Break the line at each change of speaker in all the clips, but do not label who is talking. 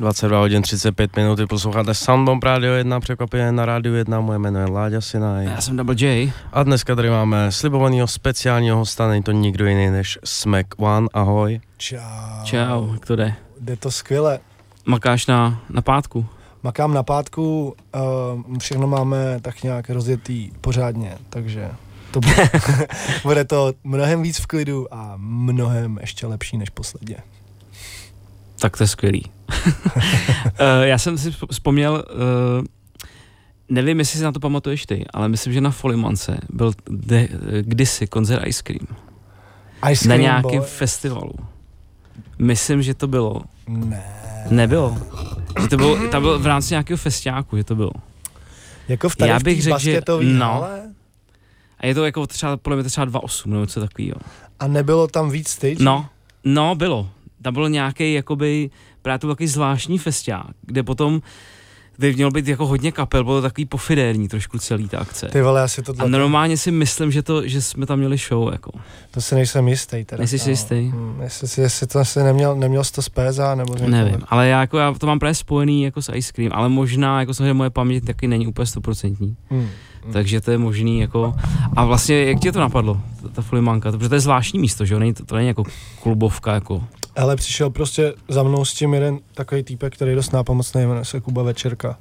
22 hodin 35 minut, posloucháte Soundbomb Radio 1, překvapně na Rádiu 1, moje jméno je Láďa Sinaj.
Já jsem Double J.
A dneska tady máme slibovaného speciálního hosta, není to nikdo jiný než Smack One, ahoj.
Čau.
Čau, jak to jde?
Jde to skvěle.
Makáš na, na pátku?
Makám na pátku, uh, všechno máme tak nějak rozjetý pořádně, takže to bude, bude to mnohem víc v klidu a mnohem ještě lepší než posledně.
Tak to je skvělý. uh, já jsem si vzpomněl, uh, nevím, jestli si na to pamatuješ ty, ale myslím, že na Folimance byl de, kdysi koncert Ice Cream.
Ice
na
Cream
nějakém
Boy?
festivalu. Myslím, že to bylo.
Ne.
Nebylo. Že to bylo, tam byl v rámci nějakého festiáku, že to bylo.
Jako v tady
Já bych řekl, že- no. A je to jako třeba, podle mě třeba 2.8 nebo něco takového.
A nebylo tam víc stage?
No, no, bylo. Tam byl nějaký, jakoby, právě to byl takový zvláštní festiák, kde potom, kde mělo být jako hodně kapel, bylo to takový pofidérní trošku celý ta akce.
Ty vole, asi to
A normálně si myslím, že, to, že jsme tam měli show, jako.
To si nejsem jistý. Teda.
Nejsi si
No.
jistý?
Hmm, jestli, jestli to asi neměl, neměl jsi to z PSA, nebo někoho.
Nevím, ale já, jako, já to mám právě spojený jako s Ice Cream, ale možná, jako samozřejmě moje paměť taky není úplně stoprocentní,
Hmm. Hmm.
takže to je možný, jako, a vlastně, jak tě to napadlo, ta, ta folimanka, protože to je zvláštní místo, že jo, není to, to není jako klubovka, jako,
Ale přišel prostě za mnou s tím jeden takový týpek, který je dost nápomocný, jmenuje se Kuba Večerka.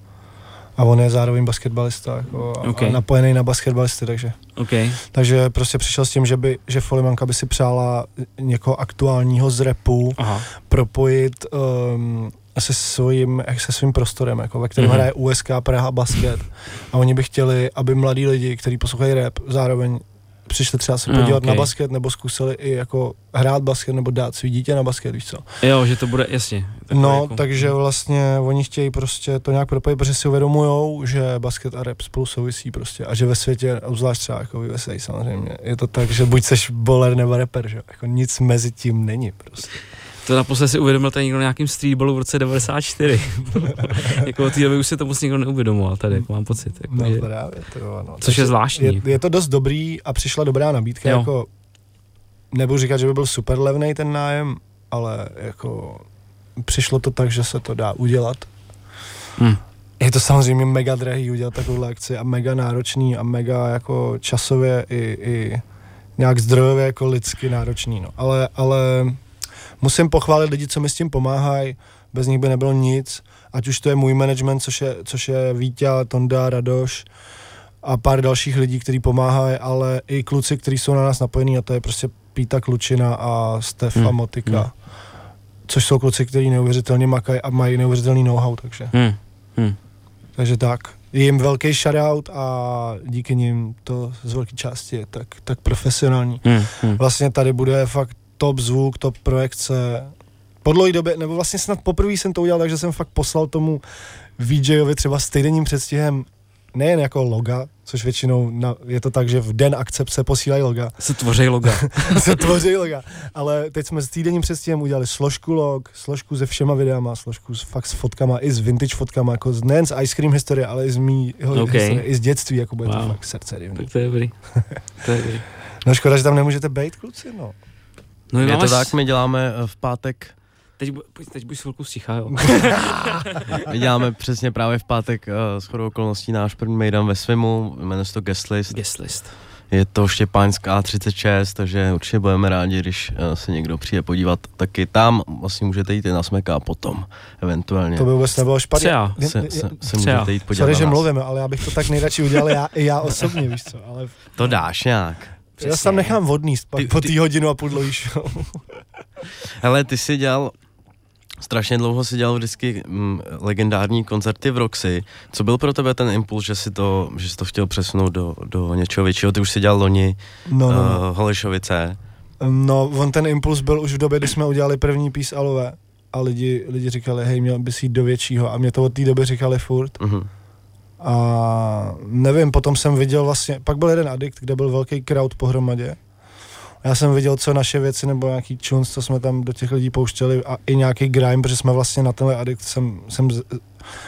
A on je zároveň basketbalista jako, a,
Ok.
a napojený na basketbalisty, takže,
OK,
takže prostě přišel s tím, že, by, že Folimanka by si přála někoho aktuálního z repu
aha,
propojit um, se svým, se svým prostorem, jako, ve kterém
Mhm.
mm-hmm. hraje USK Praha basket. A oni by chtěli, aby mladí lidi, kteří poslouchají rap, zároveň přišli třeba se
No,
podívat
ok.
na basket, nebo zkusili i jako hrát basket, nebo dát svý dítě na basket, víš co.
jo, že to bude, jasně.
No,
jako,
takže vlastně oni chtějí prostě to nějak propojit, protože si uvědomujou, že basket a rap spolu souvisí prostě a že ve světě, obzvlášť třeba jako v USA samozřejmě, je to tak, že buď seš bowler nebo rapper, že jako nic mezi tím není prostě.
To naposled si uvědomil tady někdo na nějakým streetballu v roce 94. jako od té doby už se to moc někdo neuvědomoval tady, jako mám pocit. Jako,
No
že,
právě, to no.
což je zvláštní.
Je, je, to dost dobrý a přišla dobrá nabídka,
Jo.
jako nebudu říkat, že by byl super levný ten nájem, ale jako přišlo to tak, že se to dá udělat.
Hm.
Je to samozřejmě mega drahý udělat takovouhle akci a mega náročný a mega jako časově i, i nějak zdrojově jako lidsky náročný, no. Ale, ale musím pochválit lidi, co mi s tím pomáhají, bez nich by nebylo nic, ať už to je můj management, což je, což je Vítě, Tonda, Radoš a pár dalších lidí, kteří pomáhají, ale i kluci, kteří jsou na nás napojení a to je prostě Píta Klučina a Stefa
Hmm,
Motika.
hmm.
Což jsou kluci, kteří neuvěřitelně makají a mají neuvěřitelný know-how, takže,
Hm. Hm.
takže tak. Jim velký shoutout a díky nim to z velké části je tak, tak profesionální.
Hm. Hm.
Vlastně tady bude fakt top zvuk, top projekce. Po dlouhé době, nebo vlastně snad poprvé jsem to udělal, takže jsem fakt poslal tomu VJovi třeba s týdenním předstihem nejen jako loga, což většinou na, je to tak, že v den akcept se posílají loga,
Se tvoří loga.
se tvoří loga, ale teď jsme s týdenním předstihem udělali složku log, složku se všema videama, složku s, fakt s fotkama, i s vintage fotkama, jako z, nejen z Ice Cream historie, ale i z mýho
Ok.
historie, i z dětství, jako bude
Wow.
to fakt srdce divný.
tak to je dobrý. To je dobrý.
No škoda, že tam nemůžete být, kluci, no.
No,
Je
máme
to
s-
tak, my děláme eh, v pátek,
Teď, teď buď chvilku sticha, jo.
my děláme přesně právě v pátek uh, s chodou okolností náš první mejdan ve svimu, jmenuje se to Guest List.
Guest list.
Je to Štěpáňská 36, takže určitě budeme rádi, když uh, se někdo přijde podívat taky tam. Vlastně můžete jít i na smeka a potom, eventuálně.
To by vůbec nebylo špatně.
Třeba.
Se,
je-
se, se můžete jít podívat
Sorry, že mluvíme, ale já bych to tak nejradši udělal já, i já osobně, víš co, ale
To dáš nějak.
Já se tam nechám vodníst pak
Ty-
po té hodinu a půl dlouhý show.
Hele, ty jsi dělal, strašně dlouho si dělal vždycky mm, legendární koncerty v Roxy. Co byl pro tebe ten impuls, že si to, že jsi to chtěl přesunout do, do něčeho většího? Ty už si dělal loni,
No, no, no.
uh, Holešovice.
no, on ten impuls byl už v době, kdy jsme udělali první pís Alové a lidi, lidi říkali, hej, měl bys jít do většího a mě to od té doby říkali furt.
Uh-huh.
A nevím, potom jsem viděl vlastně, pak byl jeden addict, kde byl velký crowd pohromadě. Já jsem viděl, co naše věci nebo nějaký tunes, co jsme tam do těch lidí pouštěli a i nějaký grime, protože jsme vlastně na tenhle addict jsem, jsem z-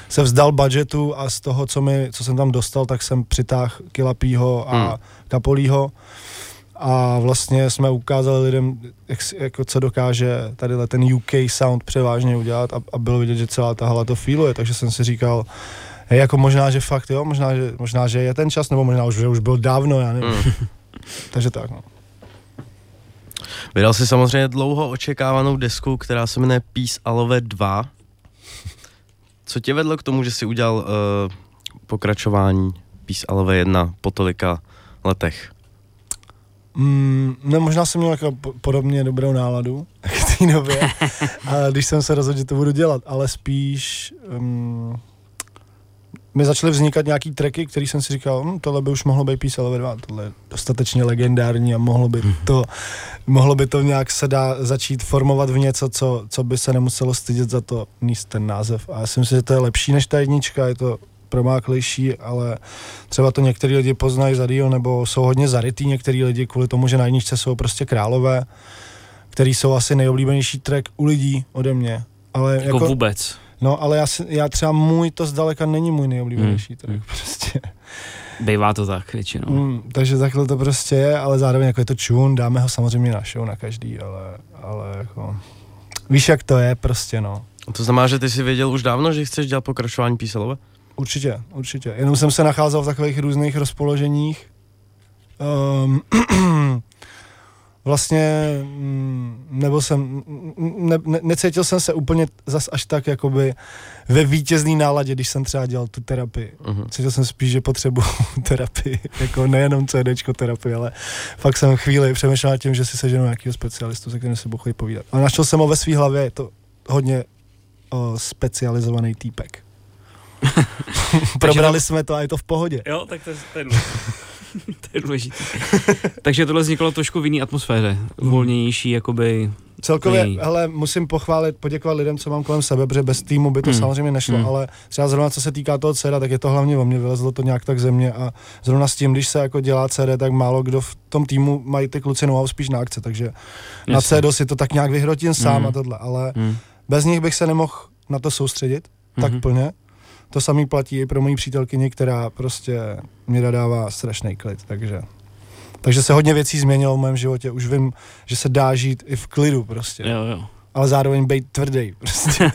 se vzdal budgetu a z toho, co, mi, co jsem tam dostal, tak jsem přitáhl Kilapího a
Hmm.
Kapolího a vlastně jsme ukázali lidem, jak, jako co dokáže tady ten UK sound převážně udělat a, a bylo vidět, že celá ta hala to feeluje, takže jsem si říkal, hej, jako možná, že fakt jo, možná, že, možná, že je ten čas, nebo možná už, že už byl dávno, já nevím.
Mm.
Takže tak, no.
Vydal si samozřejmě dlouho očekávanou desku, která se jmenuje Peace Alove 2. Co tě vedlo k tomu, že jsi udělal uh, pokračování Peace Alove 1 po tolika letech?
Mm, no možná jsem měl jako po- podobně dobrou náladu k té době, a když jsem se rozhodl, že to budu dělat, ale spíš um, mi začaly vznikat nějaký tracky, který jsem si říkal, hm, tohle by už mohlo být Peace Love 2, tohle je dostatečně legendární a mohlo by to, mohlo by to nějak se dá začít formovat v něco, co, co by se nemuselo stydět za to níst ten název. A já si myslím, že to je lepší než ta jednička, je to promáklejší, ale třeba to některý lidi poznají za díl, nebo jsou hodně zarytý některý lidi kvůli tomu, že na jedničce jsou prostě králové, který jsou asi nejoblíbenější track u lidí ode mě. Ale
Jako,
jako,
vůbec.
No, ale já, já třeba můj to zdaleka není můj nejoblíbenější
Hmm,
track,
hmm.
prostě.
Bývá to tak většinou.
Mm, takže takhle to prostě je, ale zároveň jako je to čun, dáme ho samozřejmě na show na každý, ale, ale jako... Víš, jak to je prostě, no.
To znamená, že ty jsi věděl už dávno, že chceš dělat pokračování Peace Alove?
Určitě, určitě. Jenom jsem se nacházel v takových různých rozpoloženích. Um, vlastně mm, nebo jsem, ne, ne, necítil jsem se úplně zas až tak jakoby ve vítězný náladě, když jsem třeba dělal tu terapii.
Uh-huh.
Cítil jsem spíš, že potřebuju terapii, jako nejenom CDčko terapii, ale fakt jsem chvíli přemýšlel nad tím, že si seženu nějakého specialistu, se kterým se budu chodit povídat. A našel jsem ho ve své hlavě, je to hodně o, specializovaný týpek. Probrali jsme to a je to v pohodě.
Jo, tak to, je- důležité. to je důležité. Takže tohle vzniklo trošku v jiné atmosféře. Volnější, jakoby...
Celkově,
Klidný.
hele, musím pochválit, poděkovat lidem, co mám kolem sebe, protože bez týmu by to
Hmm.
samozřejmě nešlo,
Hmm.
ale třeba zrovna co se týká toho CD, tak je to hlavně o mě, vylezlo to nějak tak ze mě a zrovna s tím, když se jako dělá CD, tak málo kdo v tom týmu mají ty kluci know spíš na akce, takže na
Jasně.
CD si to tak nějak vyhrotím sám
Hmm.
a tohle, ale
Hmm.
bez nich bych se nemohl na to soustředit tak
Mhm.
plně. To samý platí i pro moji přítelkyni, která prostě mě dodává strašný klid, takže... Takže se hodně věcí změnilo v mém životě. Už vím, že se dá žít i v klidu prostě.
Jo, jo.
Ale zároveň být tvrdý prostě.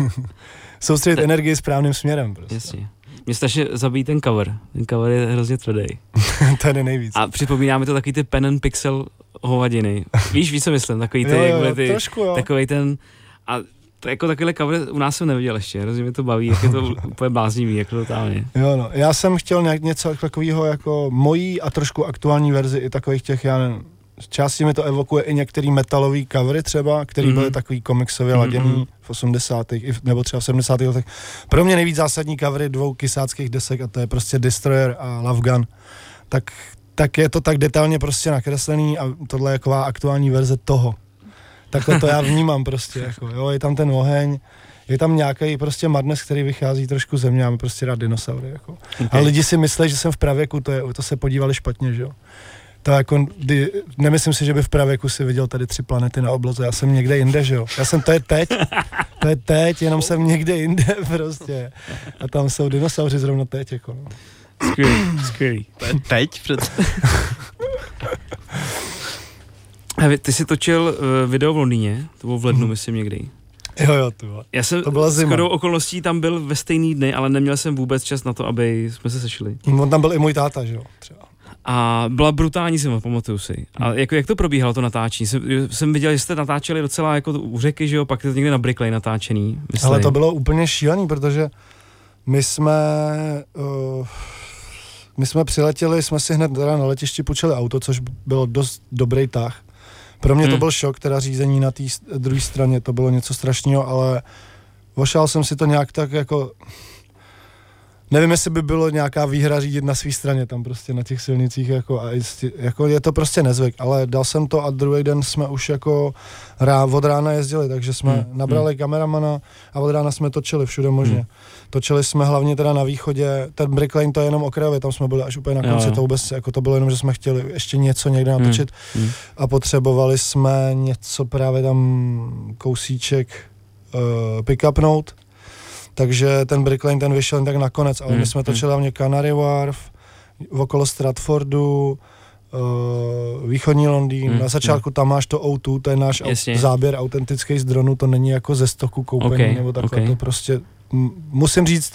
Soustředit energii správným směrem prostě.
Jasně. Mě strašně zabíjí ten cover. Ten cover je hrozně tvrdý.
Ten je nejvíc.
A připomíná mi to takový ty pen and pixel hovadiny. Víš, víš, co myslím? Takový ty,
jo, jo,
jakoby ty
trošku jo.
takový ten... A to jako takovýhle cover u nás jsem neviděl ještě, hrozně mě to baví, jak je to úplně bláznivý, jako totálně.
Jo, no. Já jsem chtěl nějak něco takového jako mojí a trošku aktuální verzi i takových těch, já nevím, části mi to evokuje i některý metalový covery třeba, který
Mhm.
mm-hmm. byly takový komiksově
Mhm,
laděný
mhm.
v 80. i v- nebo třeba v 70. letech. Pro mě nejvíc zásadní covery dvou kysáckých desek a to je prostě Destroyer a Love Gun. Tak, tak je to tak detailně prostě nakreslený a tohle je taková aktuální verze toho. Takhle to já vnímám prostě, jako, jo, je tam ten oheň, je tam nějaký prostě madness, který vychází trošku ze mě, já mám prostě rád dinosaury, jako. A lidi si myslí, že jsem v pravěku, to, je, to se podívali špatně, že jo. To jako, kdy, nemyslím si, že by v pravěku si viděl tady tři planety na obloze, já jsem někde jinde, že jo. Já jsem, to je teď, to je teď, jenom jsem někde jinde prostě. A tam jsou dinosauři zrovna teď, jako no.
Skvělý, skvělý.
To je teď před...
Ty jsi točil uh, video v Londýně, to bylo v lednu,
Mhm.
myslím někdy.
Jo, jo, vole.
Já jsem
To byla zima.
shodou okolností tam byl ve stejný dny, ale neměl jsem vůbec čas na to, aby jsme se sešli.
On tam byl i můj táta, že jo, třeba.
A byla brutální zima, pamatuju si. A jako, jak to probíhalo to natáčení? Jsem, jsem viděl, že jste natáčeli docela jako u řeky, že jo, pak je to někde na Brickley natáčený. Myslím.
Ale to bylo úplně šílený, protože my jsme, uh, my jsme přiletěli, jsme si hned teda na letišti půjčili auto, což bylo dost dobrý tah. Pro mě to
Hmm.
byl šok, teda řízení na té druhé straně, to bylo něco strašného, ale vošel jsem si to nějak tak jako... Nevím, jestli by bylo nějaká výhra řídit na své straně tam prostě na těch silnicích, jako, a jistě, jako je to prostě nezvyk, ale dal jsem to a druhý den jsme už jako rá, od rána jezdili, takže jsme
Hmm,
hmm. nabrali hmm. kameramana a od rána jsme točili všude možně.
Hmm.
Hmm. Točili jsme hlavně teda na východě, ten Brick Lane to je jenom okrajově, tam jsme byli až úplně na
Jo,
konci,
jo.
to vůbec, jako to bylo jenom, že jsme chtěli ještě něco někde natočit
Hmm.
a potřebovali jsme něco právě tam kousíček uh, pick-upnout, takže ten Brick Lane ten vyšel jen tak nakonec, ale
Hmm,
my jsme točili hlavně Canary Wharf, okolo Stratfordu, uh, východní Londýn,
Hmm,
na začátku tam máš to O2, to je náš
Jasně.
záběr autentický z dronu, to není jako ze stoku koupený
Ok,
nebo takhle,
ok.
to prostě, m- musím říct,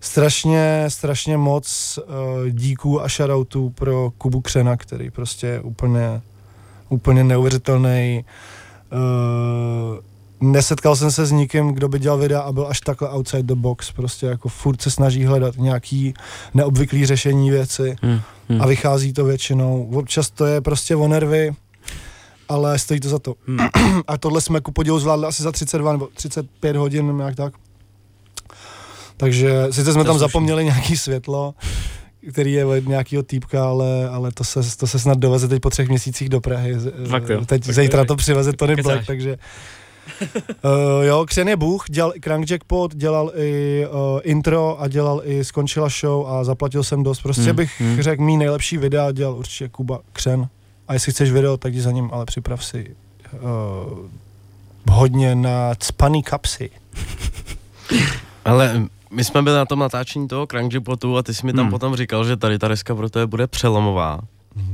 strašně, strašně moc uh, díků a shoutoutů pro Kubu Křena, který prostě je úplně, úplně neuvěřitelný. Uh, nesetkal jsem se s nikým, kdo by dělal videa a byl až takhle outside the box, prostě jako furt se snaží hledat nějaký neobvyklý řešení věci
Hmm. Hmm.
a vychází to většinou. Občas to je prostě o nervy, ale stojí to za to.
Hmm.
A tohle jsme ku podivu zvládli asi za 32 nebo 35 hodin, nějak tak. Takže sice jsme
To
tam
slušný.
zapomněli nějaký světlo, který je od nějakého týpka, ale, ale to, se, to se snad doveze teď po třech měsících do Prahy.
Fakt jo.
Teď zítra to přiveze Tony. Black, takže... Uh, jo, Křen je bůh, dělal i Crank Jackpot, dělal i uh, intro a dělal i Skončila show a zaplatil jsem dost. Prostě
Hmm,
bych
hmm.
řekl, mý nejlepší videa dělal určitě Kuba Křen. A jestli chceš video, tak jdi za ním, ale připrav si uh, hodně na cpaný kapsy.
Ale my jsme byli na tom natáčení toho Crankjapotu a ty jsi mi tam
Hmm.
potom říkal, že tady ta deska pro tebe bude přelomová. Uh,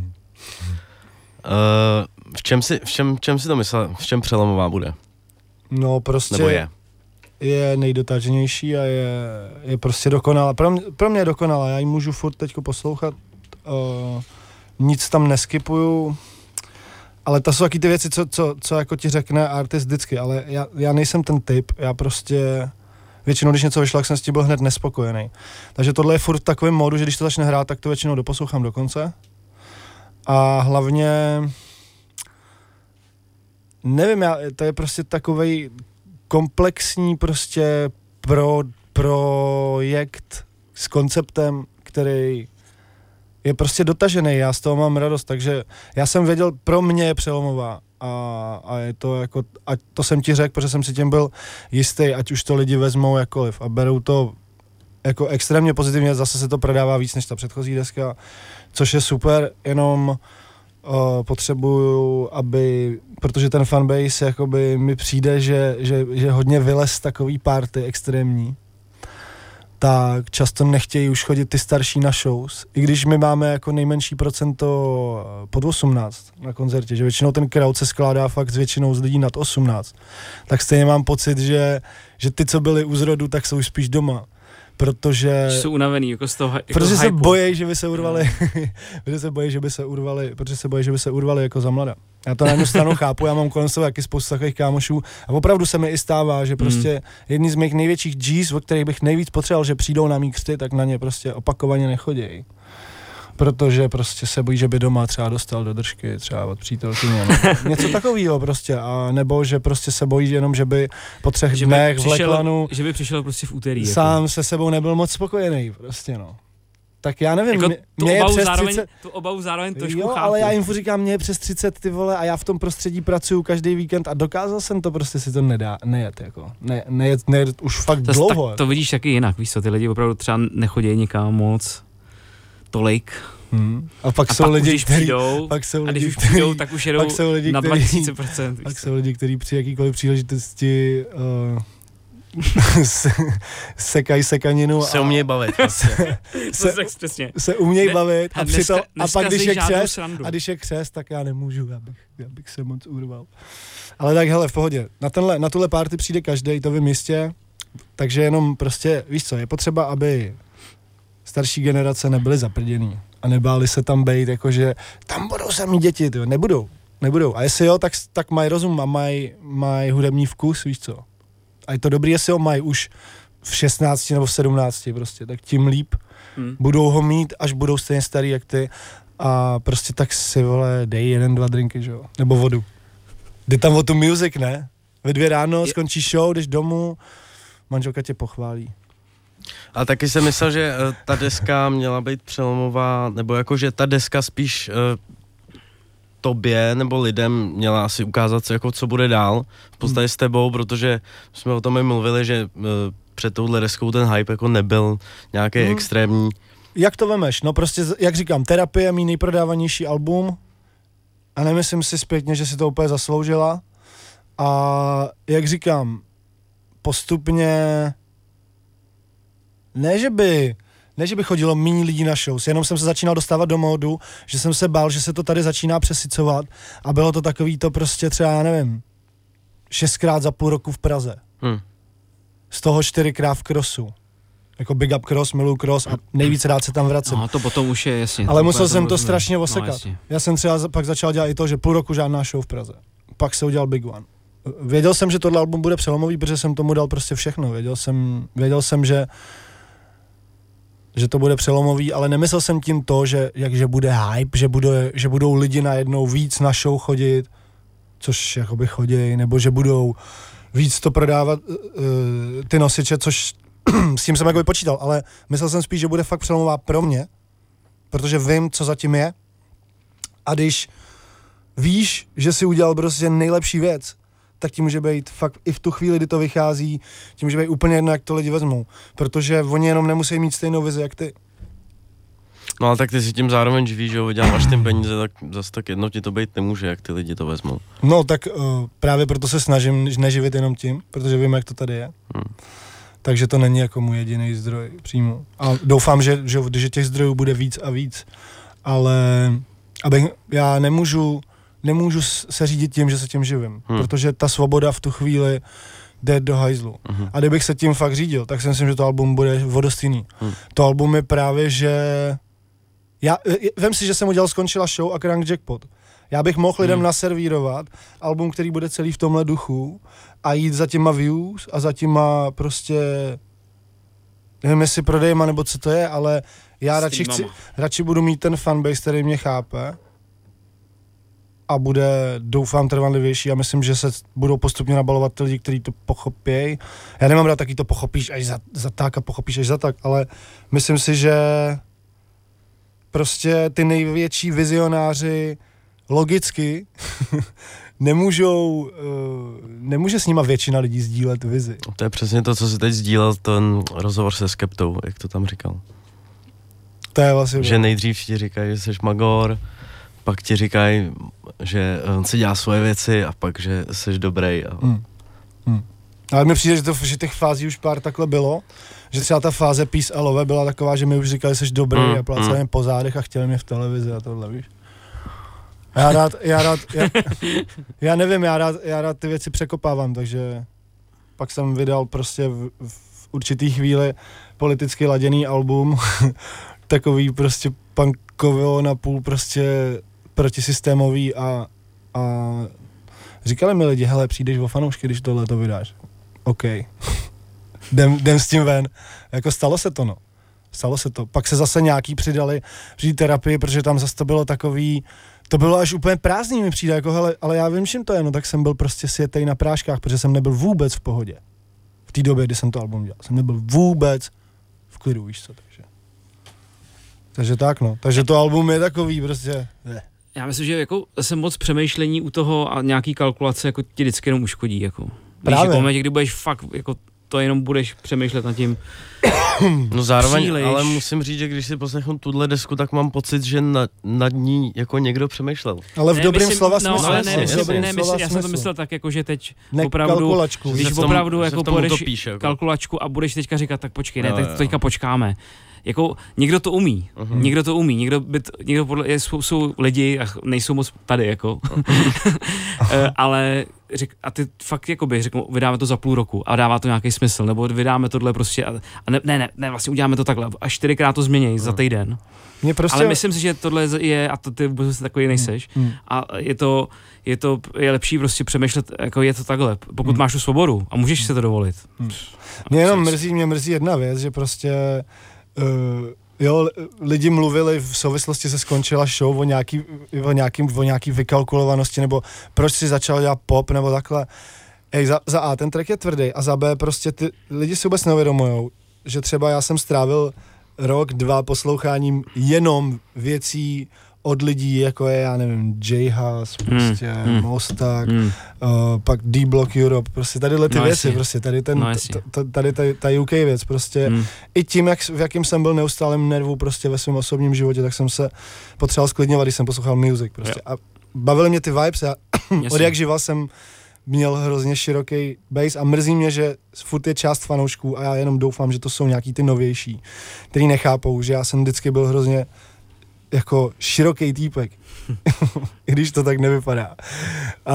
v čem si, v čem, v čem si to myslel, v čem přelomová bude?
No prostě
Nebo je?
je nejdotaženější a je, je prostě dokonalá. Pro mě, pro mě je dokonalá, já ji můžu furt teď poslouchat, uh, nic tam neskypuju, ale to jsou taky ty věci, co, co, co jako ti řekne artist vždycky, ale já, já nejsem ten typ, já prostě většinou, když něco vyšlo, tak jsem s tím byl hned nespokojený. Takže tohle je furt v takovém módu, že když to začne hrát, tak to většinou doposlouchám do konce. A hlavně nevím, já, to je prostě takovej komplexní prostě pro, projekt s konceptem, který je prostě dotažený, já z toho mám radost, takže já jsem věděl, pro mě je přelomová a, a je to jako, a to jsem ti řekl, protože jsem si tím byl jistý, ať už to lidi vezmou jakkoliv a berou to jako extrémně pozitivně, zase se to prodává víc než ta předchozí deska, což je super, jenom uh, potřebuju, aby, protože ten fanbase jakoby mi přijde, že, že, že hodně vylez takový party extrémní, tak často nechtějí už chodit ty starší na shows. I když my máme jako nejmenší procento eh, pod 18 na koncertě, že většinou ten crowd se skládá fakt s většinou z lidí nad 18, tak stejně mám pocit, že, že ty, co byli u zrodu, tak jsou spíš doma. Protože...
Jsou unavený, jako z toho jako
Protože se
hypu.
bojí, že by se urvali, protože se bojí, že by se urvali, protože se bojí, že by se urvali jako za mlada. Já to na jednu stranu chápu, já mám kolem sebe taky spoustu takových kámošů a opravdu se mi i stává, že prostě jedni z mých největších G's, o kterých bych nejvíc potřeboval, že přijdou na mý křty, tak na ně prostě opakovaně nechodí. Protože prostě se bojí, že by doma třeba dostal do držky, třeba od přítelkyně. nebo Něco takového prostě. A nebo že prostě se bojí jenom, že by po třech
že
dnech v
přišel,
Leklanu
že by přišel prostě v úterý. Jako.
sám se sebou nebyl moc spokojený prostě no. Tak já nevím,
Jako
mě, je
obavu
přes
zároveň,
30,
tu obavu zároveň trošku
jo,
chápu.
ale já jim říkám, mě je přes 30 ty vole a já v tom prostředí pracuju každý víkend a dokázal jsem to prostě si to nedá, nejet jako, ne, nejet, nejet už fakt
to,
dlouho.
tak, to vidíš taky jinak, víš co, ty lidi opravdu třeba nechodí nikam moc tolik.
Hmm. A pak
A
jsou
pak
lidi,
když
který,
přijdou,
pak jsou
a když
lidi,
už přijdou, tak už jedou
pak jsou lidi,
na
který,
2000%. víš
pak jsou lidi, kteří při jakýkoliv příležitosti uh, se, sekají sekaninu
Se
a
umějí bavit.
To
se-
se,
se umějí
Ne-
bavit a,
a
přitom,
dneska-
a
dneska
pak když je
srandu.
a když je křest, tak já nemůžu, já bych, já bych se moc urval. Ale tak hele, v pohodě. Na, tenhle, na tuhle party přijde každý, to vím jistě, takže jenom prostě, víš co, je potřeba, aby starší generace nebyly zaprděný a nebáli se tam být, jakože tam budou samý děti, tyjo. nebudou, nebudou. A jestli jo, tak, tak mají rozum a mají maj hudební vkus, víš co. A je to dobrý, jestli ho mají už v 16 nebo v 17 prostě, tak tím líp
Hm.
budou ho mít, až budou stejně starý jak ty a prostě tak si, vole, dej jeden, dva drinky, že jo, nebo vodu. Jde tam o tu music, ne? Ve dvě ráno
Je-
skončí show, jdeš domů, manželka tě pochválí.
A taky jsem myslel, že eh, ta deska měla být přelomová, nebo jako, že ta deska spíš eh, tobě nebo lidem měla asi ukázat, co, jako, co bude dál v podstatě s tebou, protože jsme o tom i mluvili, že eh, před touhle deskou ten hype jako nebyl nějaký
Hmm.
extrémní.
Jak to vemeš? No prostě, jak říkám, Terapie je mý nejprodávanější album a nemyslím si zpětně, že si to úplně zasloužila. A jak říkám, postupně ne, že by ne, že by chodilo méně lidí na shows, jenom jsem se začínal dostávat do módu, že jsem se bál, že se to tady začíná přesycovat a bylo to takový to prostě třeba, já nevím, šestkrát za půl roku v Praze.
Hm.
Z toho čtyřikrát v crossu. Jako Big Up Cross, miluji Cross a nejvíc rád se tam vracím.
No, to potom už je jasně.
Ale musel jsem to
rozumím.
strašně
No,
osekat.
jasně.
Já jsem třeba pak začal dělat i to, že půl roku žádná show v Praze. Pak se udělal Big One. Věděl jsem, že tohle album bude přelomový, protože jsem tomu dal prostě všechno. Věděl jsem, věděl jsem že že to bude přelomový, ale nemyslel jsem tím to, že, jak, že bude hype, že, bude, že budou lidi najednou víc na show chodit, což jakoby chodí, nebo že budou víc to prodávat uh, ty nosiče, což s tím jsem jakoby počítal, ale myslel jsem spíš, že bude fakt přelomová pro mě, protože vím, co zatím je. A když víš, že si udělal prostě nejlepší věc, tak ti může být fakt i v tu chvíli, kdy to vychází, ti může být úplně jedno, jak to lidi vezmou. Protože oni jenom nemusí mít stejnou vizi, jak ty.
No ale tak ty si tím zároveň živíš, že jo, vyděláváš tím peníze, tak zase tak jedno ti to být nemůže, jak ty lidi to vezmou.
No tak uh, právě proto se snažím neživit jenom tím, protože vím, jak to tady je.
Hmm.
Takže to není jako můj jediný zdroj přímo. A doufám, že, že, že těch zdrojů bude víc a víc. Ale abych, já nemůžu, nemůžu se řídit tím, že se tím živím.
Hmm.
Protože ta svoboda v tu chvíli jde do hajzlu.
Mhm.
A kdybych se tím fakt řídil, tak si myslím, že to album bude vodostýný.
Hmm.
To album je právě, že... Já, vem si, že jsem udělal Skončila show a Crank Jackpot. Já bych mohl lidem
Hmm.
naservírovat album, který bude celý v tomhle duchu a jít za těma views a za těma prostě nevím jestli prodejma nebo co to je, ale já radši, chci, radši budu mít ten fanbase, který mě chápe a bude, doufám, trvanlivější a myslím, že se budou postupně nabalovat ty lidi, kteří to pochopějí. Já nemám rád taky to pochopíš až za, za tak a pochopíš až za tak, ale myslím si, že prostě ty největší vizionáři logicky nemůžou, uh, nemůže s nima většina lidí sdílet vizi.
To je přesně to, co si teď sdílel, ten rozhovor se Skeptou, jak to tam říkal.
To je vlastně...
Že nejdřív ti říkají, že jsi magor, pak ti říkají, že on si dělá svoje věci a pak, že jsi dobrý. A...
Hmm. Hmm. Ale mi přijde, že, to, že těch fází už pár takhle bylo, že třeba ta fáze Peace a Love byla taková, že mi už říkali, že jsi dobrý
Mm,
a plácali
mm.
mě po zádech a chtěli mě v televizi a tohle, víš. Já rád, já rád, já, já nevím, já rád, já rád ty věci překopávám, takže pak jsem vydal prostě v, v určitý chvíli politicky laděný album, takový prostě punkovo na půl prostě protisystémový a, a říkali mi lidi, hele, přijdeš o fanoušky, když tohle to vydáš. OK. jdem, jdem s tím ven. Jako stalo se to, no. Stalo se to. Pak se zase nějaký přidali při terapii, protože tam zase to bylo takový, to bylo až úplně prázdný mi přijde, jako hele, ale já vím, čím to je, no tak jsem byl prostě světej na práškách, protože jsem nebyl vůbec v pohodě. V té době, kdy jsem to album dělal. Jsem nebyl vůbec v klidu, víš co, takže. Takže tak, no. Takže to album je takový prostě, ne.
Já myslím, že jako zase moc přemýšlení u toho a nějaký kalkulace jako ti vždycky jenom uškodí. Jako. Víš,
Právě.
jako v momentě, kdy budeš fakt, jako to jenom budeš přemýšlet nad tím.
No zároveň,
Příliš.
ale musím říct, že když si poslechnu tuhle desku, tak mám pocit, že nad, nad ní jako někdo přemýšlel.
Ale v
Ne,
dobrém
myslím,
slova
no,
smyslu.
ale
jasně,
ne, myslím, ne, myslím, já jsem to myslel tak, jako, že teď
ne
opravdu-
kalkulačku.
Když opravdu
že
jako
utopíš, jako.
kalkulačku a budeš teďka říkat, tak počkej, ne,
Jo,
tak
jo.
teďka počkáme. Jako někdo to umí,
Mhm.
někdo to umí, někdo, by t, někdo podle, je, jsou, jsou lidi a nejsou moc tady, jako. Eh, ale řek, a ty fakt jakoby řeknou, vydáme to za půl roku a dává to nějaký smysl, nebo vydáme tohle prostě a, a ne, ne, ne, ne, vlastně uděláme to takhle a čtyřikrát to změní za týden.
Mě prostě...
Ale myslím si, že tohle je, a to ty vůbec takový nejseš,
Hmm.
a je to, je to, je lepší prostě přemýšlet, jako je to takhle, pokud
Hmm.
máš tu svobodu a můžeš se to dovolit.
Hmm. Mě jenom mrzí, mě mrzí jedna věc, že prostě uh, jo, li- lidi mluvili v souvislosti se skončila show o nějaký, o nějaký, o nějaký vykalkulovanosti, nebo proč si začal dělat pop, nebo takhle. Ej, za, za A, ten track je tvrdý, a za B, prostě ty lidi si vůbec neuvědomujou, že třeba já jsem strávil rok, dva posloucháním jenom věcí od lidí, jako je, já nevím, J-Hus, prostě,
hmm.
hmm. Mostak,
Hmm.
uh, pak D-Block Europe, prostě tadyhle ty
No,
věci,
jasně.
prostě tady ten,
No,
t- t- tady ta, ta UK věc, prostě
Hmm.
i tím, jak, v jakým jsem byl neustálém nervu prostě ve svém osobním životě, tak jsem se potřeboval sklidňovat, když jsem poslouchal music prostě a bavily mě ty vibes a od jak živa jsem měl hrozně široký base a mrzí mě, že furt je část fanoušků a já jenom doufám, že to jsou nějaký ty novější, který nechápou, že já jsem vždycky byl hrozně jako široký týpek, i když to tak nevypadá. Uh,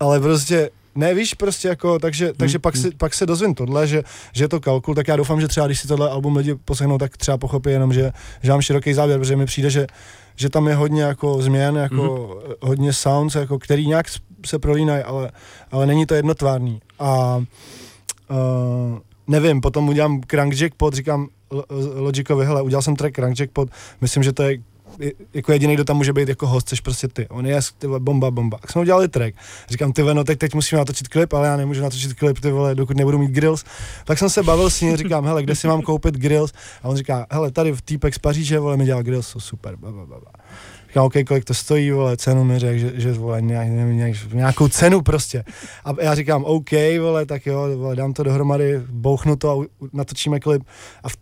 ale prostě ne, víš, prostě jako, takže, takže pak, si, pak se dozvím tohle, že, že je to kalkul, tak já doufám, že třeba, když si tohle album lidi poslechnou, tak třeba pochopí jenom, že, že mám široký záběr, protože mi přijde, že, že tam je hodně jako změn, jako mm-hmm. hodně sounds, jako, který nějak se prolínají, ale, ale není to jednotvárný. A uh, nevím, potom udělám Crank Jackpot, říkám Logicovi, hele, udělal jsem track Crank Jackpot, myslím, že to je jako jediný, kdo tam může být jako host, což prostě ty. On je ty vole, bomba, bomba. Tak jsme udělali track. Říkám, ty no teď, teď musíme natočit klip, ale já nemůžu natočit klip, ty vole, dokud nebudu mít grills. Tak jsem se bavil s ním, říkám, hele, kde si mám koupit grills? A on říká, hele, tady v týpek z Paříže, vole, mi dělá grills, jsou super, bla, bla, bla. Říkám, OK, kolik to stojí, vole, cenu mi řekl, že, že vole, nějak, nějak, nějakou cenu prostě. A já říkám, OK, vole, tak jo, vole, dám to dohromady, bouchnu to a natočíme klip. A v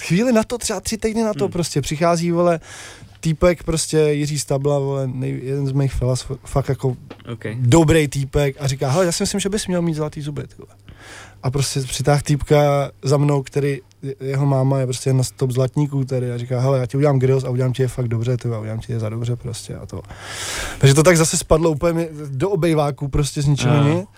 chvíli na to, třeba tři týdny na to hmm. prostě přichází, vole, týpek prostě Jiří Stabla, vole, nej, jeden z mých felas, fakt jako okay. dobrý týpek a říká, hele, já si myslím, že bys měl mít zlatý zuby, tyhle. A prostě přitáh týpka za mnou, který jeho máma je prostě na top zlatníků tady a říká, hele, já ti udělám grills a udělám ti je fakt dobře, ty, a udělám ti je za dobře prostě a to. Takže to tak zase spadlo úplně do obejváku prostě z ničeho uh. nic.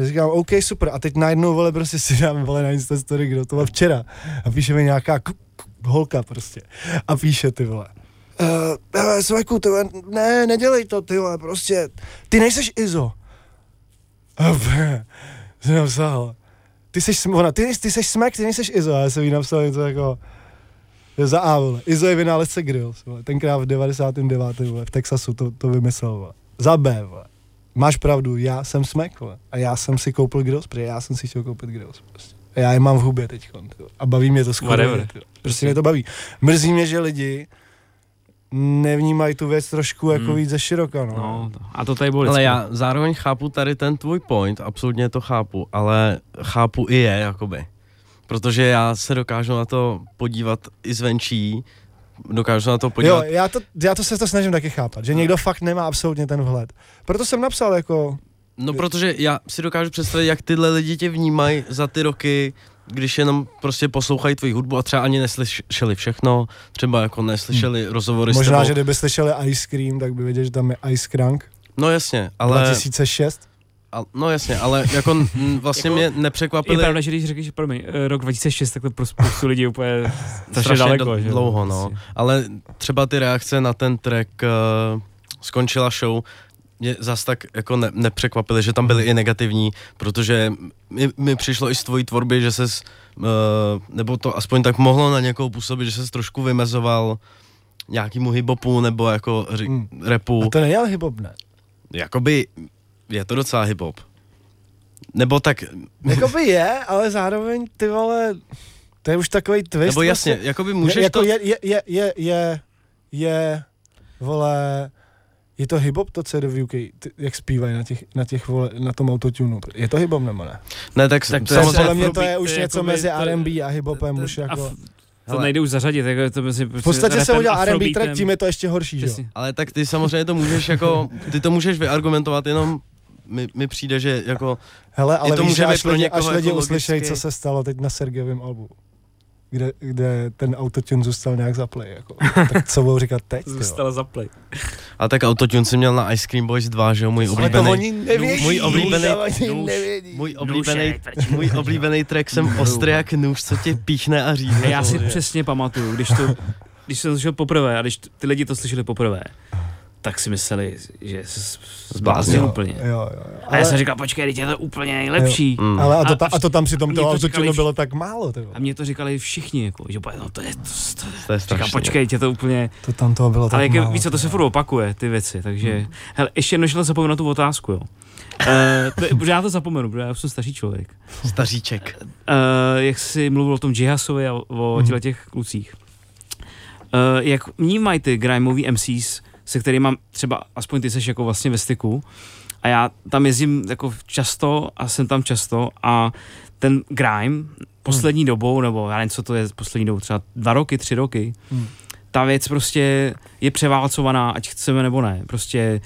A říkám, OK, super. A teď najednou, vole, prostě si dám, vole, na Insta story, kdo to má včera. A píše mi nějaká k- k- holka prostě. A píše, ty vole. Uh, uh, Sveku, ty vole, ne, nedělej to, ty vole, prostě. Ty nejseš Izo. A jsem napsal. Ty jsi, ona, ty, ty jsi smek, ty nejseš Izo. A já jsem jí napsal něco jako, za A, vole. Izo je vynálezce Grills, vole. Tenkrát v 99. Vole, v Texasu to, to vymyslel, vole. Za B, vole máš pravdu, já jsem smek, vole. A já jsem si koupil grills, protože já jsem si chtěl koupit grills. Prostě. A já je mám v hubě teď. A baví mě to skoro. Prostě mě to baví. Mrzí mě, že lidi nevnímají tu věc trošku jako hmm. víc ze široka, no. no.
A to tady bylo
Ale já zároveň chápu tady ten tvůj point, absolutně to chápu, ale chápu i je, jakoby. Protože já se dokážu na to podívat i zvenčí, dokážu na to podívat.
Jo, já to, já to se to snažím taky chápat, že někdo fakt nemá absolutně ten vhled. Proto jsem napsal jako...
No protože já si dokážu představit, jak tyhle lidi tě vnímají za ty roky, když jenom prostě poslouchají tvoji hudbu a třeba ani neslyšeli všechno, třeba jako neslyšeli hmm. rozhovory
Možná, s tebou. že kdyby slyšeli Ice Cream, tak by věděli, že tam je Ice Crank.
No jasně, ale...
2006.
A, no jasně, ale jako vlastně mě nepřekvapilo.
Je pravda, že když řekl, že promiň, eh, rok 2006, tak to pro spoustu lidí úplně strašně daleko. Do,
že? Dlouho, no. Ale třeba ty reakce na ten track uh, skončila show, mě zas tak jako ne, nepřekvapily, že tam byly i negativní, protože mi, mi přišlo i z tvojí tvorby, že ses, uh, nebo to aspoň tak mohlo na někoho působit, že ses trošku vymezoval nějakýmu hibopu nebo jako ři, hmm. repu.
A to není ale hip-hop, ne?
Jakoby je to docela hip-hop. Nebo tak...
Jakoby je, ale zároveň ty vole, to je už takový twist.
Nebo jasně, vlastně, jakoby můžeš je, jako
to... Je, je, je, je, je, je, vole, je to hip-hop to, co je v UK, ty, jak zpívají na, těch, na, těch, vole, na tom autotunu. Je to hip-hop nebo ne?
Ne, tak,
tak to samozřejmě je, mě to je už něco mezi R&B a hip-hopem už jako...
To Hele. nejde už zařadit, jako to mezi
V podstatě jsem udělal R&B track, tím je to ještě horší, že
Ale tak ty samozřejmě to můžeš jako, ty to můžeš vyargumentovat jenom mi, mi přijde, že jako...
Hele, ale to víš, že až, lidi, až lidi jako uslyšejí, co se stalo teď na Sergejovém albu, kde, kde ten autotune zůstal nějak za play, jako. tak co budou říkat teď?
Zůstal za play.
A tak autotune si měl na Ice Cream Boys 2, že jo, můj oblíbený...
Ale to oni nevědí,
můj oblíbený,
nůž,
můj oblíbený, můj oblíbený track jsem ostrý jak nůž, co tě píchne a řízne.
Já si přesně pamatuju, když to, když jsem to slyšel poprvé a když ty lidi to slyšeli poprvé, tak si mysleli, že se zbláznil úplně.
Jo, jo, jo.
Ale... A já jsem říkal, počkej, teď je to úplně nejlepší.
Mm. Ale a to, ta, a to tam při tom to autotune bylo tak málo.
Tyvo. A mě to říkali všichni, jako, že no to je, to, to, to je říkám, počkej, tě to úplně...
To tam toho bylo
Ale
tak
jak,
málo.
Víš co, to se furt opakuje, ty věci, takže... Hmm. Hele, ještě jednou šel zapomenu na tu otázku, jo. uh, to, já to zapomenu, protože já jsem starší člověk.
Staříček.
Uh, jak jsi mluvil o tom Jihasovi a o hmm. těch klucích. Uh, jak vnímají ty grimeový MCs se kterými třeba, aspoň ty seš jako vlastně ve styku, a já tam jezdím jako často a jsem tam často a ten grime poslední hmm. dobou, nebo já nevím, co to je poslední dobou, třeba dva roky, tři roky, hmm. ta věc prostě je převálcovaná, ať chceme nebo ne. Prostě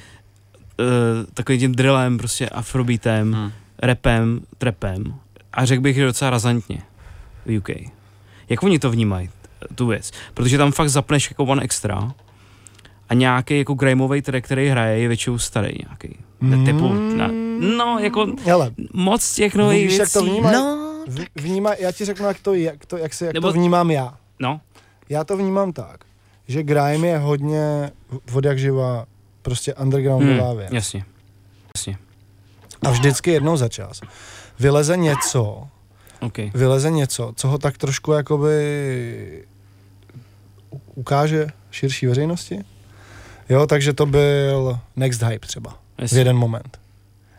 takovým tím drillem, prostě afrobeatem,
Hmm.
rapem, trapem a řekl bych, že docela razantně v UK. Jak oni to vnímají, tu věc? Protože tam fakt zapneš jako one extra a nějaký jako grimeový track, který hraje, je většinou starý nějaký. Mm. Typu, na, no, jako
Hele,
moc těch nových
Víš, jak
věcí.
to vnímají?
No,
v- vnímá, já ti řeknu, jak to, jak to, jak, se, jak
Nebo-
to vnímám já.
No,
Já to vnímám tak, že grime je hodně od jak živa prostě undergroundová
hmm,
věc.
jasně. Jasně,
A vždycky jednou za čas vyleze něco,
OK.
vyleze něco, co ho tak trošku jakoby ukáže širší veřejnosti. Jo, takže to byl Next Hype třeba v
Jasně.
jeden moment.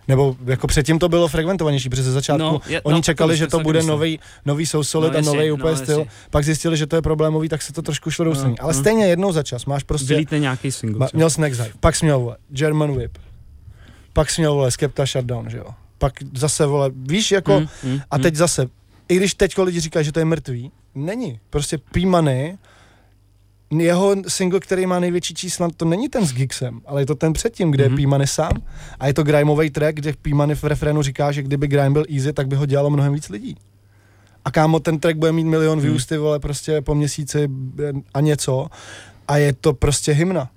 Nebo jako předtím to bylo frekventovanější, protože ze začátku
No,
no,
je-
oni
no,
čekali,
to
že to bude nový, nový Soul Solid
No,
a nový
no,
úplně styl,
jasně.
pak zjistili, že to je problémový, tak se to trošku šlo do
No.
Ale
no.
stejně jednou za čas máš prostě,
Vylítne nějaký single.
ma, měl Next Hype, pak jsi měl vole, German Whip, pak jsi měl vole, Skepta Shutdown, že jo. Pak zase vole, víš jako,
Hmm, hmm,
a teď zase, i když teď lidi říkají, že to je mrtvý, není. Prostě P-Money, jeho single, který má největší čísla, to není ten s Gixem, ale je to ten předtím, kde
Mhm.
je P-Money sám. A je to grimeový track, kde P-Money v refrénu říká, že kdyby grime byl easy, tak by ho dělalo mnohem víc lidí. A kámo, ten track bude mít milion
Mhm.
views, ty vole, prostě po měsíci eh, a něco. A je to prostě hymna.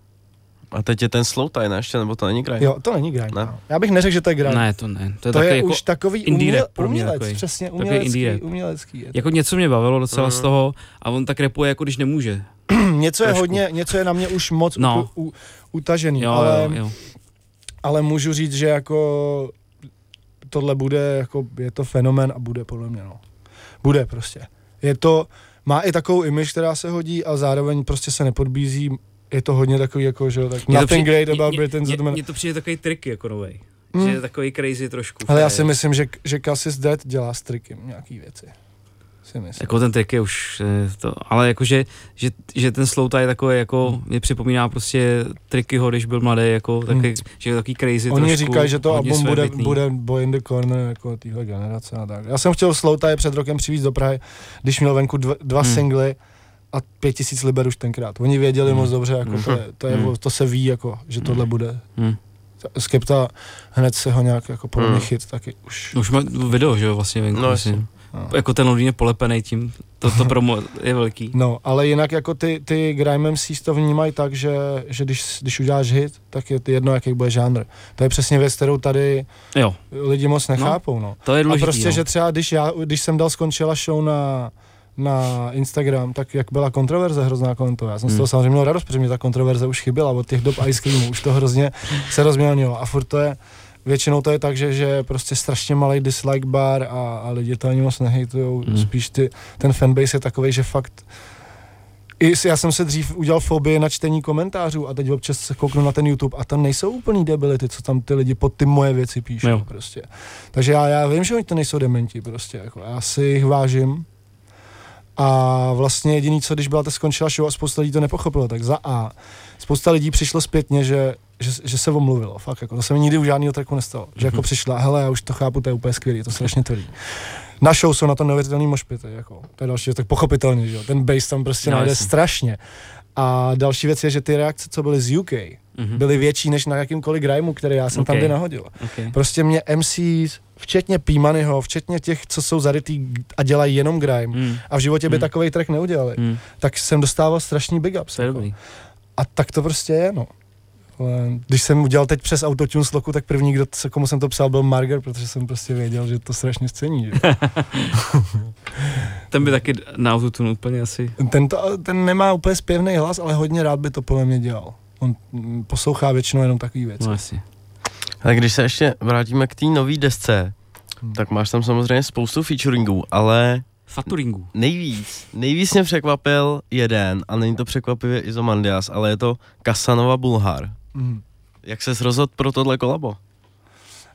a teď je ten slow tie, ne, ještě, nebo to není grime?
Jo, to není grime.
Ne.
Já bych neřekl, že to je grime.
Ne, to ne. To je,
to je
jako,
už takový
indie
uměle,
rap pro mě
umělec,
takový.
přesně, umělecký,
indie rap.
umělecký. Je to.
jako něco mě bavilo docela
Mhm.
z toho a on tak repuje, jako když nemůže.
něco je
trošku.
hodně, něco je na mě už moc
No.
u, u, utažený,
Jo,
ale,
jo, jo.
ale můžu říct, že jako tohle bude, jako je to fenomén a bude podle mě, no. Bude prostě. Je to, má i takovou image, která se hodí a zároveň prostě se nepodbízí, je to hodně takový jako, že jo, tak
to
nothing
přijde-
great about
mně-
Britain,
mně-. Mně to přijde takový triky jako novej.
Mm.
Že je takový crazy trošku.
Ale já si myslím, že, že Cassis Dead dělá s trikem nějaký věci. Si myslím.
Jako ten trik je už eh, to, ale jakože, že, že ten slow tie je takový jako,
Hmm.
mě připomíná prostě trikyho, když byl mladý, jako takový, že je takový crazy
Oni
trošku,
říkají, že to album bude, bude Boy in the Corner jako téhle generace a tak. Já jsem chtěl Slowtie před rokem přivést do Prahy, když měl venku dva, dva
Hmm.
hmm. singly a pět tisíc liber už tenkrát. Oni věděli
Hmm.
moc dobře, jako
Hmm.
to, je, to, je,
Hmm.
to se ví, jako, že tohle
Hmm.
bude.
Hmm.
Skepta hned se ho nějak jako podobně
Hmm.
chyt, taky už.
Už má video, že jo, vlastně venku,
No,
myslím.
No.
Jako ten Londýn je polepený tím, to, to promo je velký.
No, ale jinak jako ty, ty grime MCs to vnímají tak, že, že když, když uděláš hit, tak je to jedno, jaký bude žánr. To je přesně věc, kterou tady
Jo,
lidi moc nechápou, no.
to je
A
důležitý,
prostě,
no.
že třeba když já, když jsem dal skončila show na, na Instagram, tak jak byla kontroverze hrozná kolem toho. Já jsem z
Hmm.
toho samozřejmě měl radost, protože mě ta kontroverze už chyběla od těch dob Ice Creamu, už to hrozně se rozmělnilo. A furt to je, většinou to je tak, že, že je prostě strašně malý dislike bar a, a lidi to ani moc nehejtujou.
Hmm.
Spíš ty, ten fanbase je takový, že fakt i já jsem se dřív udělal fobii na čtení komentářů a teď občas se kouknu na ten YouTube a tam nejsou úplný debility, co tam ty lidi pod ty moje věci píšou
Jo.
prostě. Takže já, já vím, že oni to nejsou dementi prostě, jako já si jich vážím a vlastně jediný, co když byla ta skončila show a spousta lidí to nepochopilo, tak za A, spousta lidí přišlo zpětně, že, že, že se omluvilo, fakt jako, to se mi nikdy u žádného tracku nestalo, že jako
Mhm.
přišla, hele, já už to chápu, to je úplně skvělý, je to strašně tvrdý. Na show jsou na to neuvěřitelný mošpity, jako, to je další, tak pochopitelně, že jo, ten bass tam prostě
No,
najde strašně. A další věc je, že ty reakce, co byly z UK,
Mhm.
byly větší než na jakýmkoliv grimeu, který já jsem
Ok.
tam kdy nahodil.
Okay.
Prostě mě MCs, včetně P-Moneyho, včetně těch, co jsou zarytý a dělají jenom grime,
Mm.
a v životě by
Hmm.
takový track neudělali,
Mm.
tak jsem dostával strašný big ups. Jako.
dobrý.
A tak to prostě je, no. Ale Když jsem udělal teď přes Autotune sloku, tak první, kdo, komu jsem to psal, byl Marger, protože jsem prostě věděl, že to strašně scení. Že?
Ten by taky na autotune úplně asi...
ten, to, ten nemá úplně zpěvný hlas, ale hodně rád by to podle mě dělal. On mm, poslouchá většinou jenom takový věci.
No asi.
Ale když se ještě vrátíme k té nové desce,
Hmm.
tak máš tam samozřejmě spoustu featuringů, ale
Faturingu.
nejvíc, nejvíc mě překvapil jeden, a není to překvapivě Izomandias, ale je to Kasanova Bulhar.
Mm.
Jak ses rozhodl pro tohle kolabo?